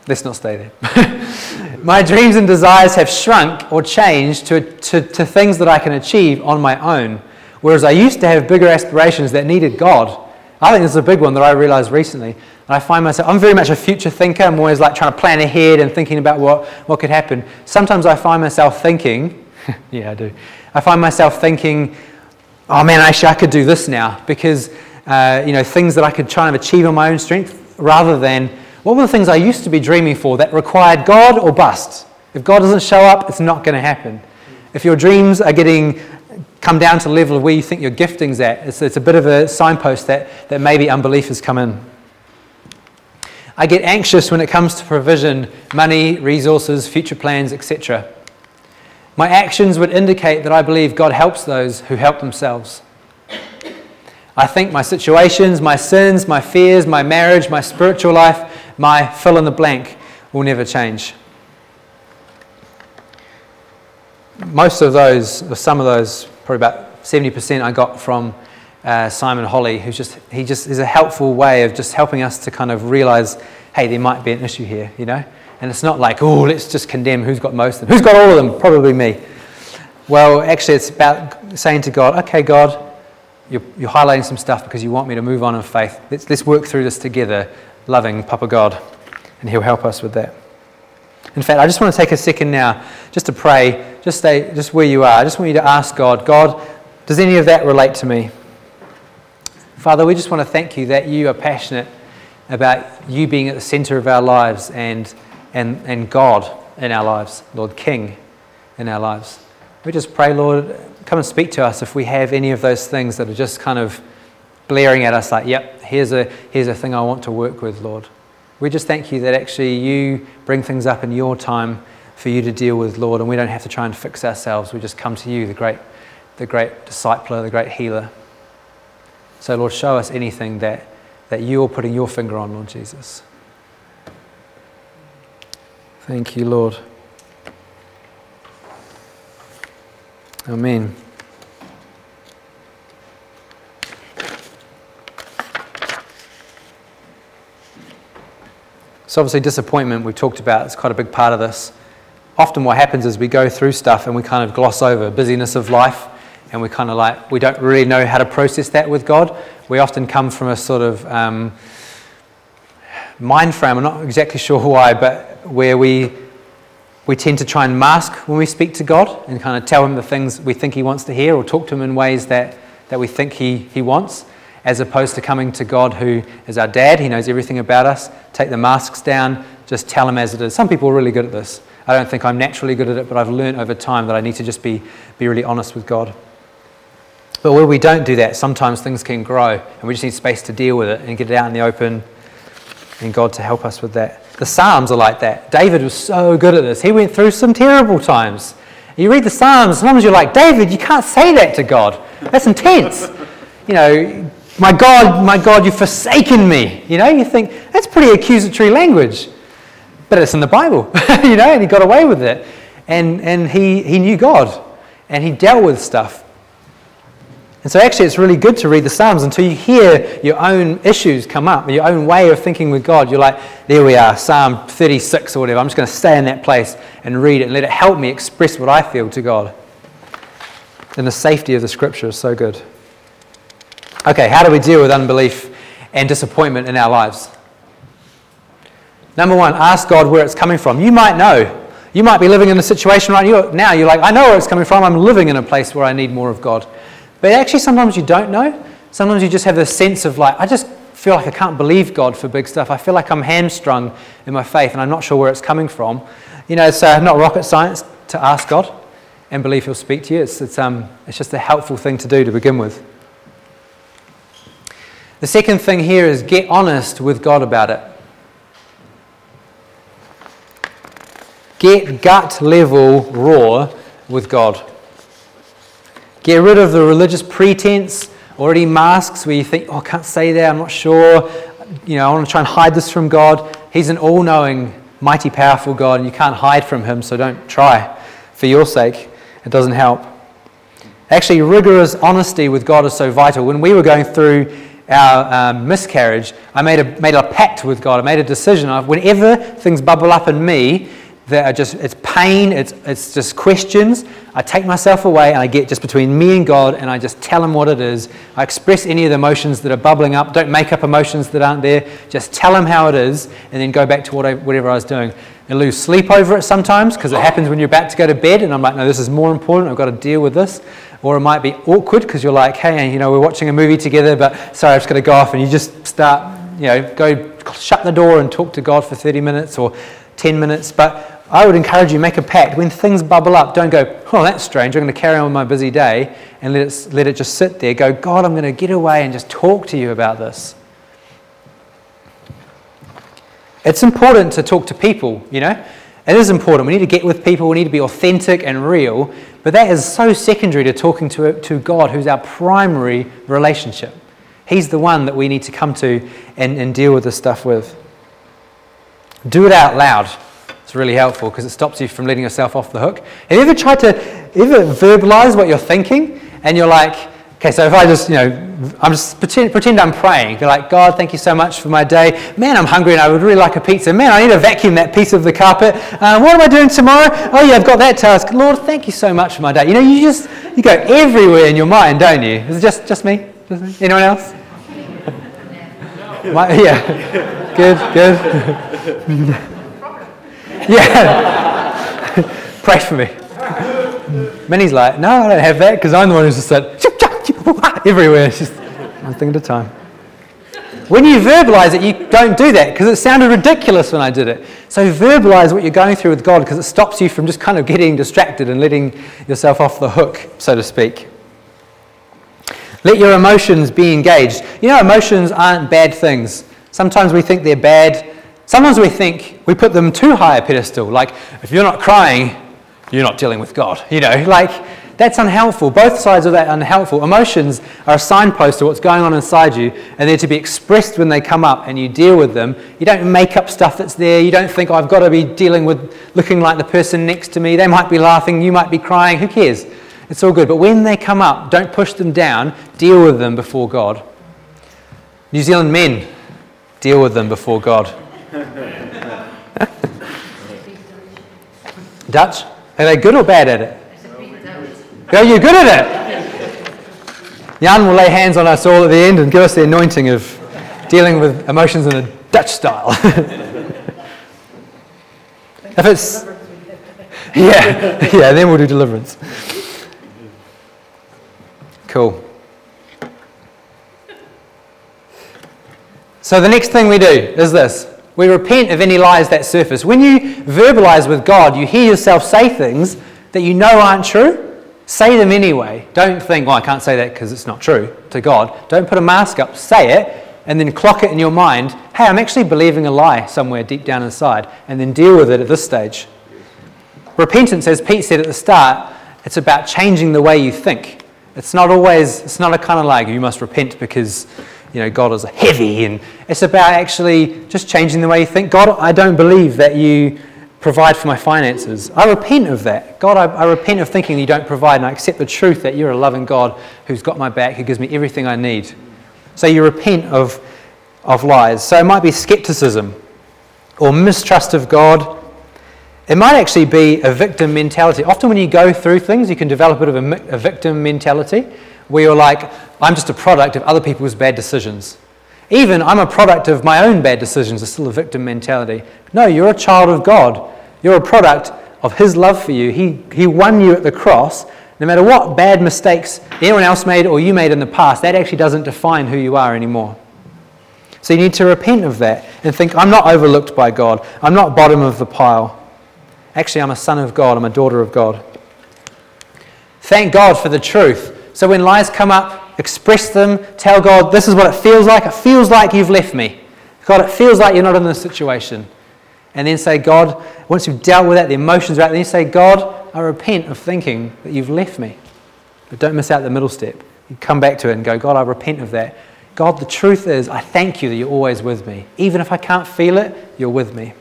Let's not stay there. my dreams and desires have shrunk or changed to, to, to things that I can achieve on my own, whereas I used to have bigger aspirations that needed God. I think this is a big one that I realized recently. And I find myself, I'm very much a future thinker. I'm always like trying to plan ahead and thinking about what, what could happen. Sometimes I find myself thinking, yeah, I do. I find myself thinking, oh man, actually, I could do this now because, uh, you know, things that I could try and achieve on my own strength rather than what were the things I used to be dreaming for that required God or bust? If God doesn't show up, it's not going to happen. If your dreams are getting come down to the level of where you think your gifting's at, it's, it's a bit of a signpost that, that maybe unbelief has come in. I get anxious when it comes to provision, money, resources, future plans, etc. My actions would indicate that I believe God helps those who help themselves. I think my situations, my sins, my fears, my marriage, my spiritual life, my fill in the blank will never change. Most of those, or some of those, probably about 70% I got from uh, Simon Holley, who's just, he just is a helpful way of just helping us to kind of realize, hey, there might be an issue here, you know? And it's not like, oh, let's just condemn who's got most of them. Who's got all of them? Probably me. Well, actually, it's about saying to God, okay, God, you're, you're highlighting some stuff because you want me to move on in faith. Let's, let's work through this together, loving Papa God, and He'll help us with that. In fact, I just want to take a second now just to pray, just stay just where you are. I just want you to ask God, God, does any of that relate to me? Father, we just want to thank you that you are passionate about you being at the center of our lives and and, and God in our lives, Lord, King in our lives. We just pray, Lord, come and speak to us if we have any of those things that are just kind of blaring at us like, yep, here's a, here's a thing I want to work with, Lord. We just thank you that actually you bring things up in your time for you to deal with, Lord, and we don't have to try and fix ourselves. We just come to you, the great, the great discipler, the great healer. So, Lord, show us anything that, that you're putting your finger on, Lord Jesus. Thank you, Lord. Amen. So, obviously, disappointment we've talked about is quite a big part of this. Often, what happens is we go through stuff and we kind of gloss over busyness of life, and we kind of like, we don't really know how to process that with God. We often come from a sort of um, mind frame, I'm not exactly sure why, but where we, we tend to try and mask when we speak to God and kind of tell Him the things we think He wants to hear or talk to Him in ways that, that we think he, he wants, as opposed to coming to God who is our dad, He knows everything about us, take the masks down, just tell him as it is. Some people are really good at this. I don't think I'm naturally good at it, but I've learned over time that I need to just be, be really honest with God. But where we don't do that, sometimes things can grow, and we just need space to deal with it and get it out in the open, and God to help us with that. The Psalms are like that. David was so good at this. He went through some terrible times. You read the Psalms, sometimes you're like, David, you can't say that to God. That's intense. you know, my God, my God, you've forsaken me. You know, you think, that's pretty accusatory language. But it's in the Bible, you know, and he got away with it. And, and he, he knew God, and he dealt with stuff. And so, actually, it's really good to read the Psalms until you hear your own issues come up, your own way of thinking with God. You're like, there we are, Psalm 36 or whatever. I'm just going to stay in that place and read it and let it help me express what I feel to God. And the safety of the scripture is so good. Okay, how do we deal with unbelief and disappointment in our lives? Number one, ask God where it's coming from. You might know. You might be living in a situation right now. You're like, I know where it's coming from. I'm living in a place where I need more of God. But actually, sometimes you don't know. Sometimes you just have this sense of like, I just feel like I can't believe God for big stuff. I feel like I'm hamstrung in my faith and I'm not sure where it's coming from. You know, it's uh, not rocket science to ask God and believe He'll speak to you. It's, it's, um, it's just a helpful thing to do to begin with. The second thing here is get honest with God about it. Get gut level raw with God. Get rid of the religious pretense, already masks where you think, oh, I can't say that, I'm not sure. You know, I want to try and hide this from God. He's an all knowing, mighty, powerful God, and you can't hide from Him, so don't try for your sake. It doesn't help. Actually, rigorous honesty with God is so vital. When we were going through our um, miscarriage, I made a, made a pact with God. I made a decision of whenever things bubble up in me that are just, it's pain, it's, it's just questions. I take myself away and I get just between me and God and I just tell Him what it is. I express any of the emotions that are bubbling up. Don't make up emotions that aren't there. Just tell Him how it is and then go back to what I, whatever I was doing. And lose sleep over it sometimes because it happens when you're about to go to bed and I'm like, no, this is more important. I've got to deal with this. Or it might be awkward because you're like, hey, you know, we're watching a movie together, but sorry, I've just got to go off. And you just start, you know, go shut the door and talk to God for 30 minutes or 10 minutes. But I would encourage you make a pact. When things bubble up, don't go, oh, that's strange. I'm going to carry on with my busy day and let it, let it just sit there. Go, God, I'm going to get away and just talk to you about this. It's important to talk to people, you know. It is important. We need to get with people. We need to be authentic and real. But that is so secondary to talking to, to God, who's our primary relationship. He's the one that we need to come to and, and deal with this stuff with. Do it out loud. It's really helpful because it stops you from letting yourself off the hook. Have you ever tried to ever verbalize what you're thinking? And you're like, okay, so if I just, you know, I'm just pretend, pretend I'm praying. Be like, God, thank you so much for my day. Man, I'm hungry and I would really like a pizza. Man, I need to vacuum that piece of the carpet. Uh, what am I doing tomorrow? Oh, yeah, I've got that task. Lord, thank you so much for my day. You know, you just, you go everywhere in your mind, don't you? Is it just, just me? Just me? Anyone else? my, yeah. Good, good. Yeah. Pray for me. Minnie's like, no, I don't have that because I'm the one who's just said everywhere. It's just one thing at a time. When you verbalize it, you don't do that because it sounded ridiculous when I did it. So verbalize what you're going through with God because it stops you from just kind of getting distracted and letting yourself off the hook, so to speak. Let your emotions be engaged. You know, emotions aren't bad things. Sometimes we think they're bad Sometimes we think we put them too high a pedestal. Like, if you're not crying, you're not dealing with God. You know, like, that's unhelpful. Both sides of that are unhelpful. Emotions are a signpost to what's going on inside you, and they're to be expressed when they come up and you deal with them. You don't make up stuff that's there. You don't think, oh, I've got to be dealing with looking like the person next to me. They might be laughing, you might be crying. Who cares? It's all good. But when they come up, don't push them down. Deal with them before God. New Zealand men, deal with them before God. Dutch? Are they good or bad at it? Are you're good at it? Jan will lay hands on us all at the end and give us the anointing of dealing with emotions in a Dutch style. if it's. Yeah, yeah, then we'll do deliverance. Cool. So the next thing we do is this We repent of any lies that surface. When you verbalize with God, you hear yourself say things that you know aren't true. Say them anyway. Don't think, well, I can't say that because it's not true to God. Don't put a mask up. Say it and then clock it in your mind hey, I'm actually believing a lie somewhere deep down inside, and then deal with it at this stage. Repentance, as Pete said at the start, it's about changing the way you think. It's not always, it's not a kind of like you must repent because you know God is heavy, and it's about actually just changing the way you think. God, I don't believe that you provide for my finances. I repent of that. God, I, I repent of thinking you don't provide, and I accept the truth that you're a loving God who's got my back, who gives me everything I need. So you repent of, of lies. So it might be skepticism or mistrust of God. It might actually be a victim mentality. Often, when you go through things, you can develop a bit of a, a victim mentality where you're like, I'm just a product of other people's bad decisions. Even I'm a product of my own bad decisions, it's still a victim mentality. No, you're a child of God. You're a product of His love for you. He, he won you at the cross, no matter what bad mistakes anyone else made or you made in the past, that actually doesn't define who you are anymore. So you need to repent of that and think, I'm not overlooked by God. I'm not bottom of the pile. Actually, I'm a son of God. I'm a daughter of God. Thank God for the truth. So when lies come up, express them. Tell God, this is what it feels like. It feels like you've left me. God, it feels like you're not in this situation. And then say, God, once you've dealt with that, the emotions are out, then you say, God, I repent of thinking that you've left me. But don't miss out the middle step. You come back to it and go, God, I repent of that. God, the truth is, I thank you that you're always with me. Even if I can't feel it, you're with me.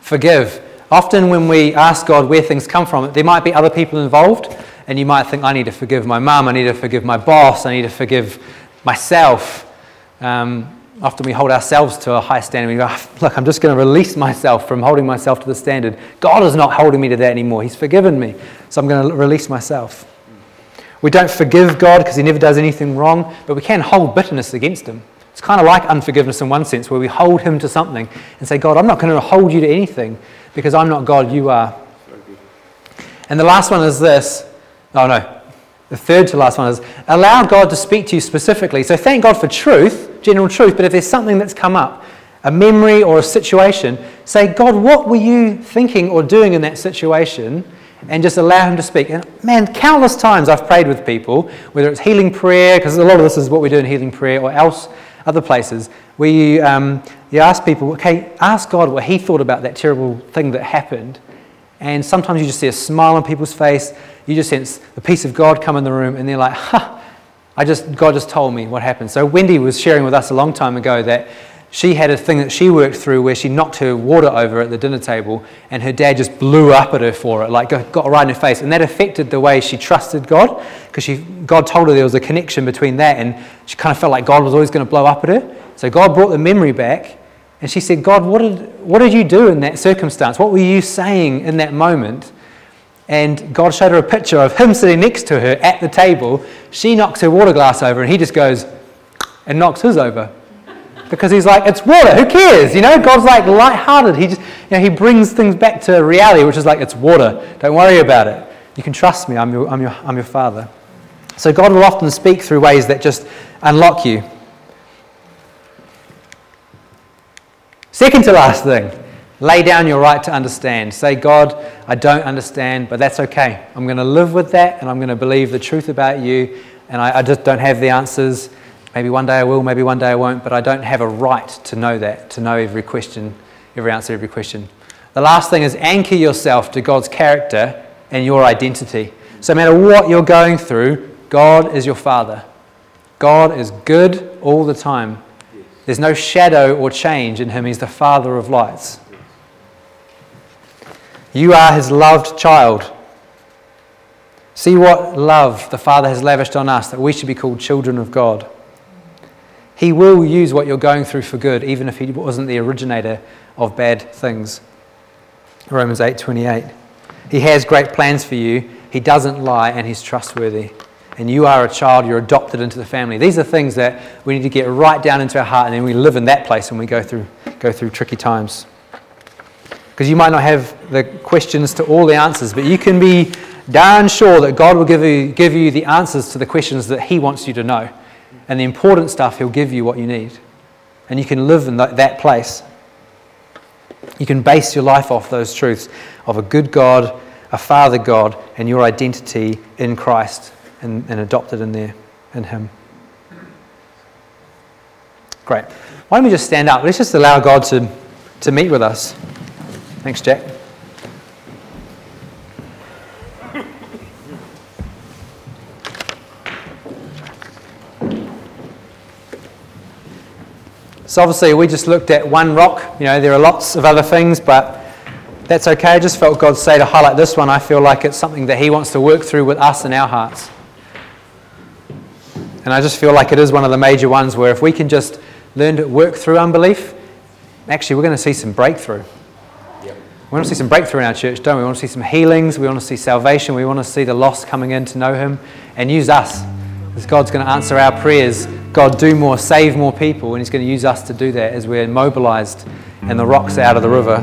Forgive. Often, when we ask God where things come from, there might be other people involved, and you might think, I need to forgive my mum, I need to forgive my boss, I need to forgive myself. Um, often we hold ourselves to a high standard. We go, ah, look, I'm just going to release myself from holding myself to the standard. God is not holding me to that anymore. He's forgiven me. So I'm going to release myself. We don't forgive God because he never does anything wrong, but we can hold bitterness against him. It's kind of like unforgiveness in one sense, where we hold him to something and say, God, I'm not going to hold you to anything because I'm not God, you are. And the last one is this. Oh, no. The third to last one is allow God to speak to you specifically. So thank God for truth, general truth, but if there's something that's come up, a memory or a situation, say, God, what were you thinking or doing in that situation? And just allow Him to speak. And man, countless times I've prayed with people, whether it's healing prayer, because a lot of this is what we do in healing prayer, or else other places, where you, um, you ask people, okay, ask God what He thought about that terrible thing that happened. And sometimes you just see a smile on people's face. You just sense the peace of God come in the room, and they're like, ha, I just, God just told me what happened. So Wendy was sharing with us a long time ago that she had a thing that she worked through where she knocked her water over at the dinner table and her dad just blew up at her for it, like got right in her face. And that affected the way she trusted God because God told her there was a connection between that and she kind of felt like God was always going to blow up at her. So God brought the memory back and she said, God, what did, what did you do in that circumstance? What were you saying in that moment? And God showed her a picture of him sitting next to her at the table. She knocks her water glass over, and he just goes and knocks his over. Because he's like, it's water, who cares? You know, God's like light-hearted. He just, you know, he brings things back to reality, which is like, it's water. Don't worry about it. You can trust me. I'm your, I'm your, I'm your father. So God will often speak through ways that just unlock you. Second to last thing, Lay down your right to understand. Say, God, I don't understand, but that's okay. I'm going to live with that and I'm going to believe the truth about you. And I, I, just don't have the answers. Maybe one day I will, maybe one day I won't, but I don't have a right to know that, to know every question, every answer, every question. The last thing is anchor yourself to God's character and your identity. So, no matter what you're going through, God is your Father. God is good all the time. There's no shadow or change in Him. He's the Father of lights. You are his loved child. See what love the Father has lavished on us that we should be called children of God. He will use what you're going through for good, even if he wasn't the originator of bad things. Romans 8:28. He has great plans for you. He doesn't lie and he's trustworthy. And you are a child, you're adopted into the family. These are things that we need to get right down into our heart and then we live in that place when we go through go through tricky times because you might not have the questions to all the answers, but you can be darn sure that God will give you, give you the answers to the questions that He wants you to know. and the important stuff, He'll give you what you need. And you can live in that, that place. You can base your life off those truths of a good God, a Father God, and your identity in Christ and, and adopted in there, in Him. Great. Why don't we just stand up? Let's just allow God to, to meet with us. Thanks, Jack. So obviously we just looked at one rock. You know, there are lots of other things, but that's okay. I just felt God say to highlight this one. I feel like it's something that He wants to work through with us in our hearts. And I just feel like it is one of the major ones where if we can just learn to work through unbelief, actually we're going to see some breakthrough. We want to see some breakthrough in our church, don't we? We want to see some healings. We want to see salvation. We want to see the lost coming in to know Him and use us. Because God's going to answer our prayers. God, do more, save more people. And He's going to use us to do that as we're mobilized and the rocks out of the river.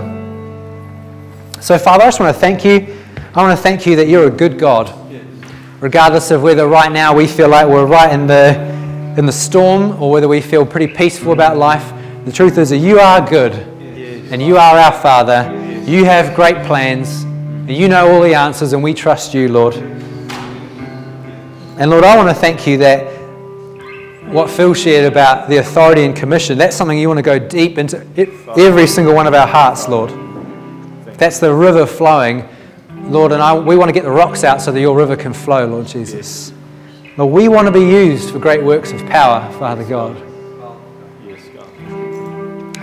So, Father, I just want to thank you. I want to thank you that you're a good God. Regardless of whether right now we feel like we're right in the, in the storm or whether we feel pretty peaceful about life, the truth is that you are good and you are our Father you have great plans, and you know all the answers, and we trust you, Lord. And Lord, I want to thank you that what Phil shared about the authority and commission, that's something you want to go deep into every single one of our hearts, Lord. That's the river flowing, Lord, and I, we want to get the rocks out so that your river can flow, Lord Jesus. Lord, we want to be used for great works of power, Father God.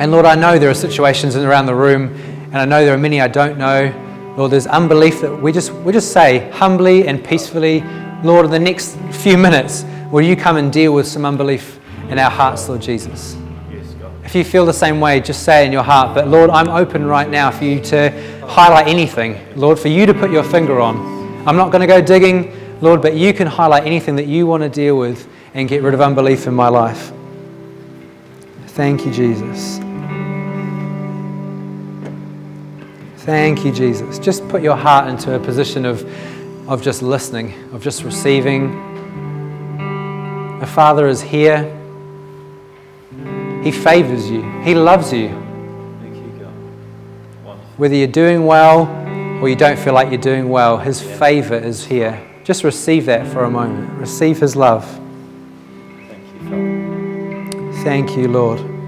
And Lord, I know there are situations around the room and I know there are many I don't know. Lord, there's unbelief that we just, we just say humbly and peacefully, Lord, in the next few minutes, will you come and deal with some unbelief in our hearts, Lord Jesus? If you feel the same way, just say in your heart, but Lord, I'm open right now for you to highlight anything. Lord, for you to put your finger on. I'm not going to go digging, Lord, but you can highlight anything that you want to deal with and get rid of unbelief in my life. Thank you, Jesus. Thank you, Jesus. Just put your heart into a position of, of just listening, of just receiving. The Father is here. He favors you, He loves you. Whether you're doing well or you don't feel like you're doing well, His favor is here. Just receive that for a moment. Receive His love. Thank you, fellow. Thank you, Lord.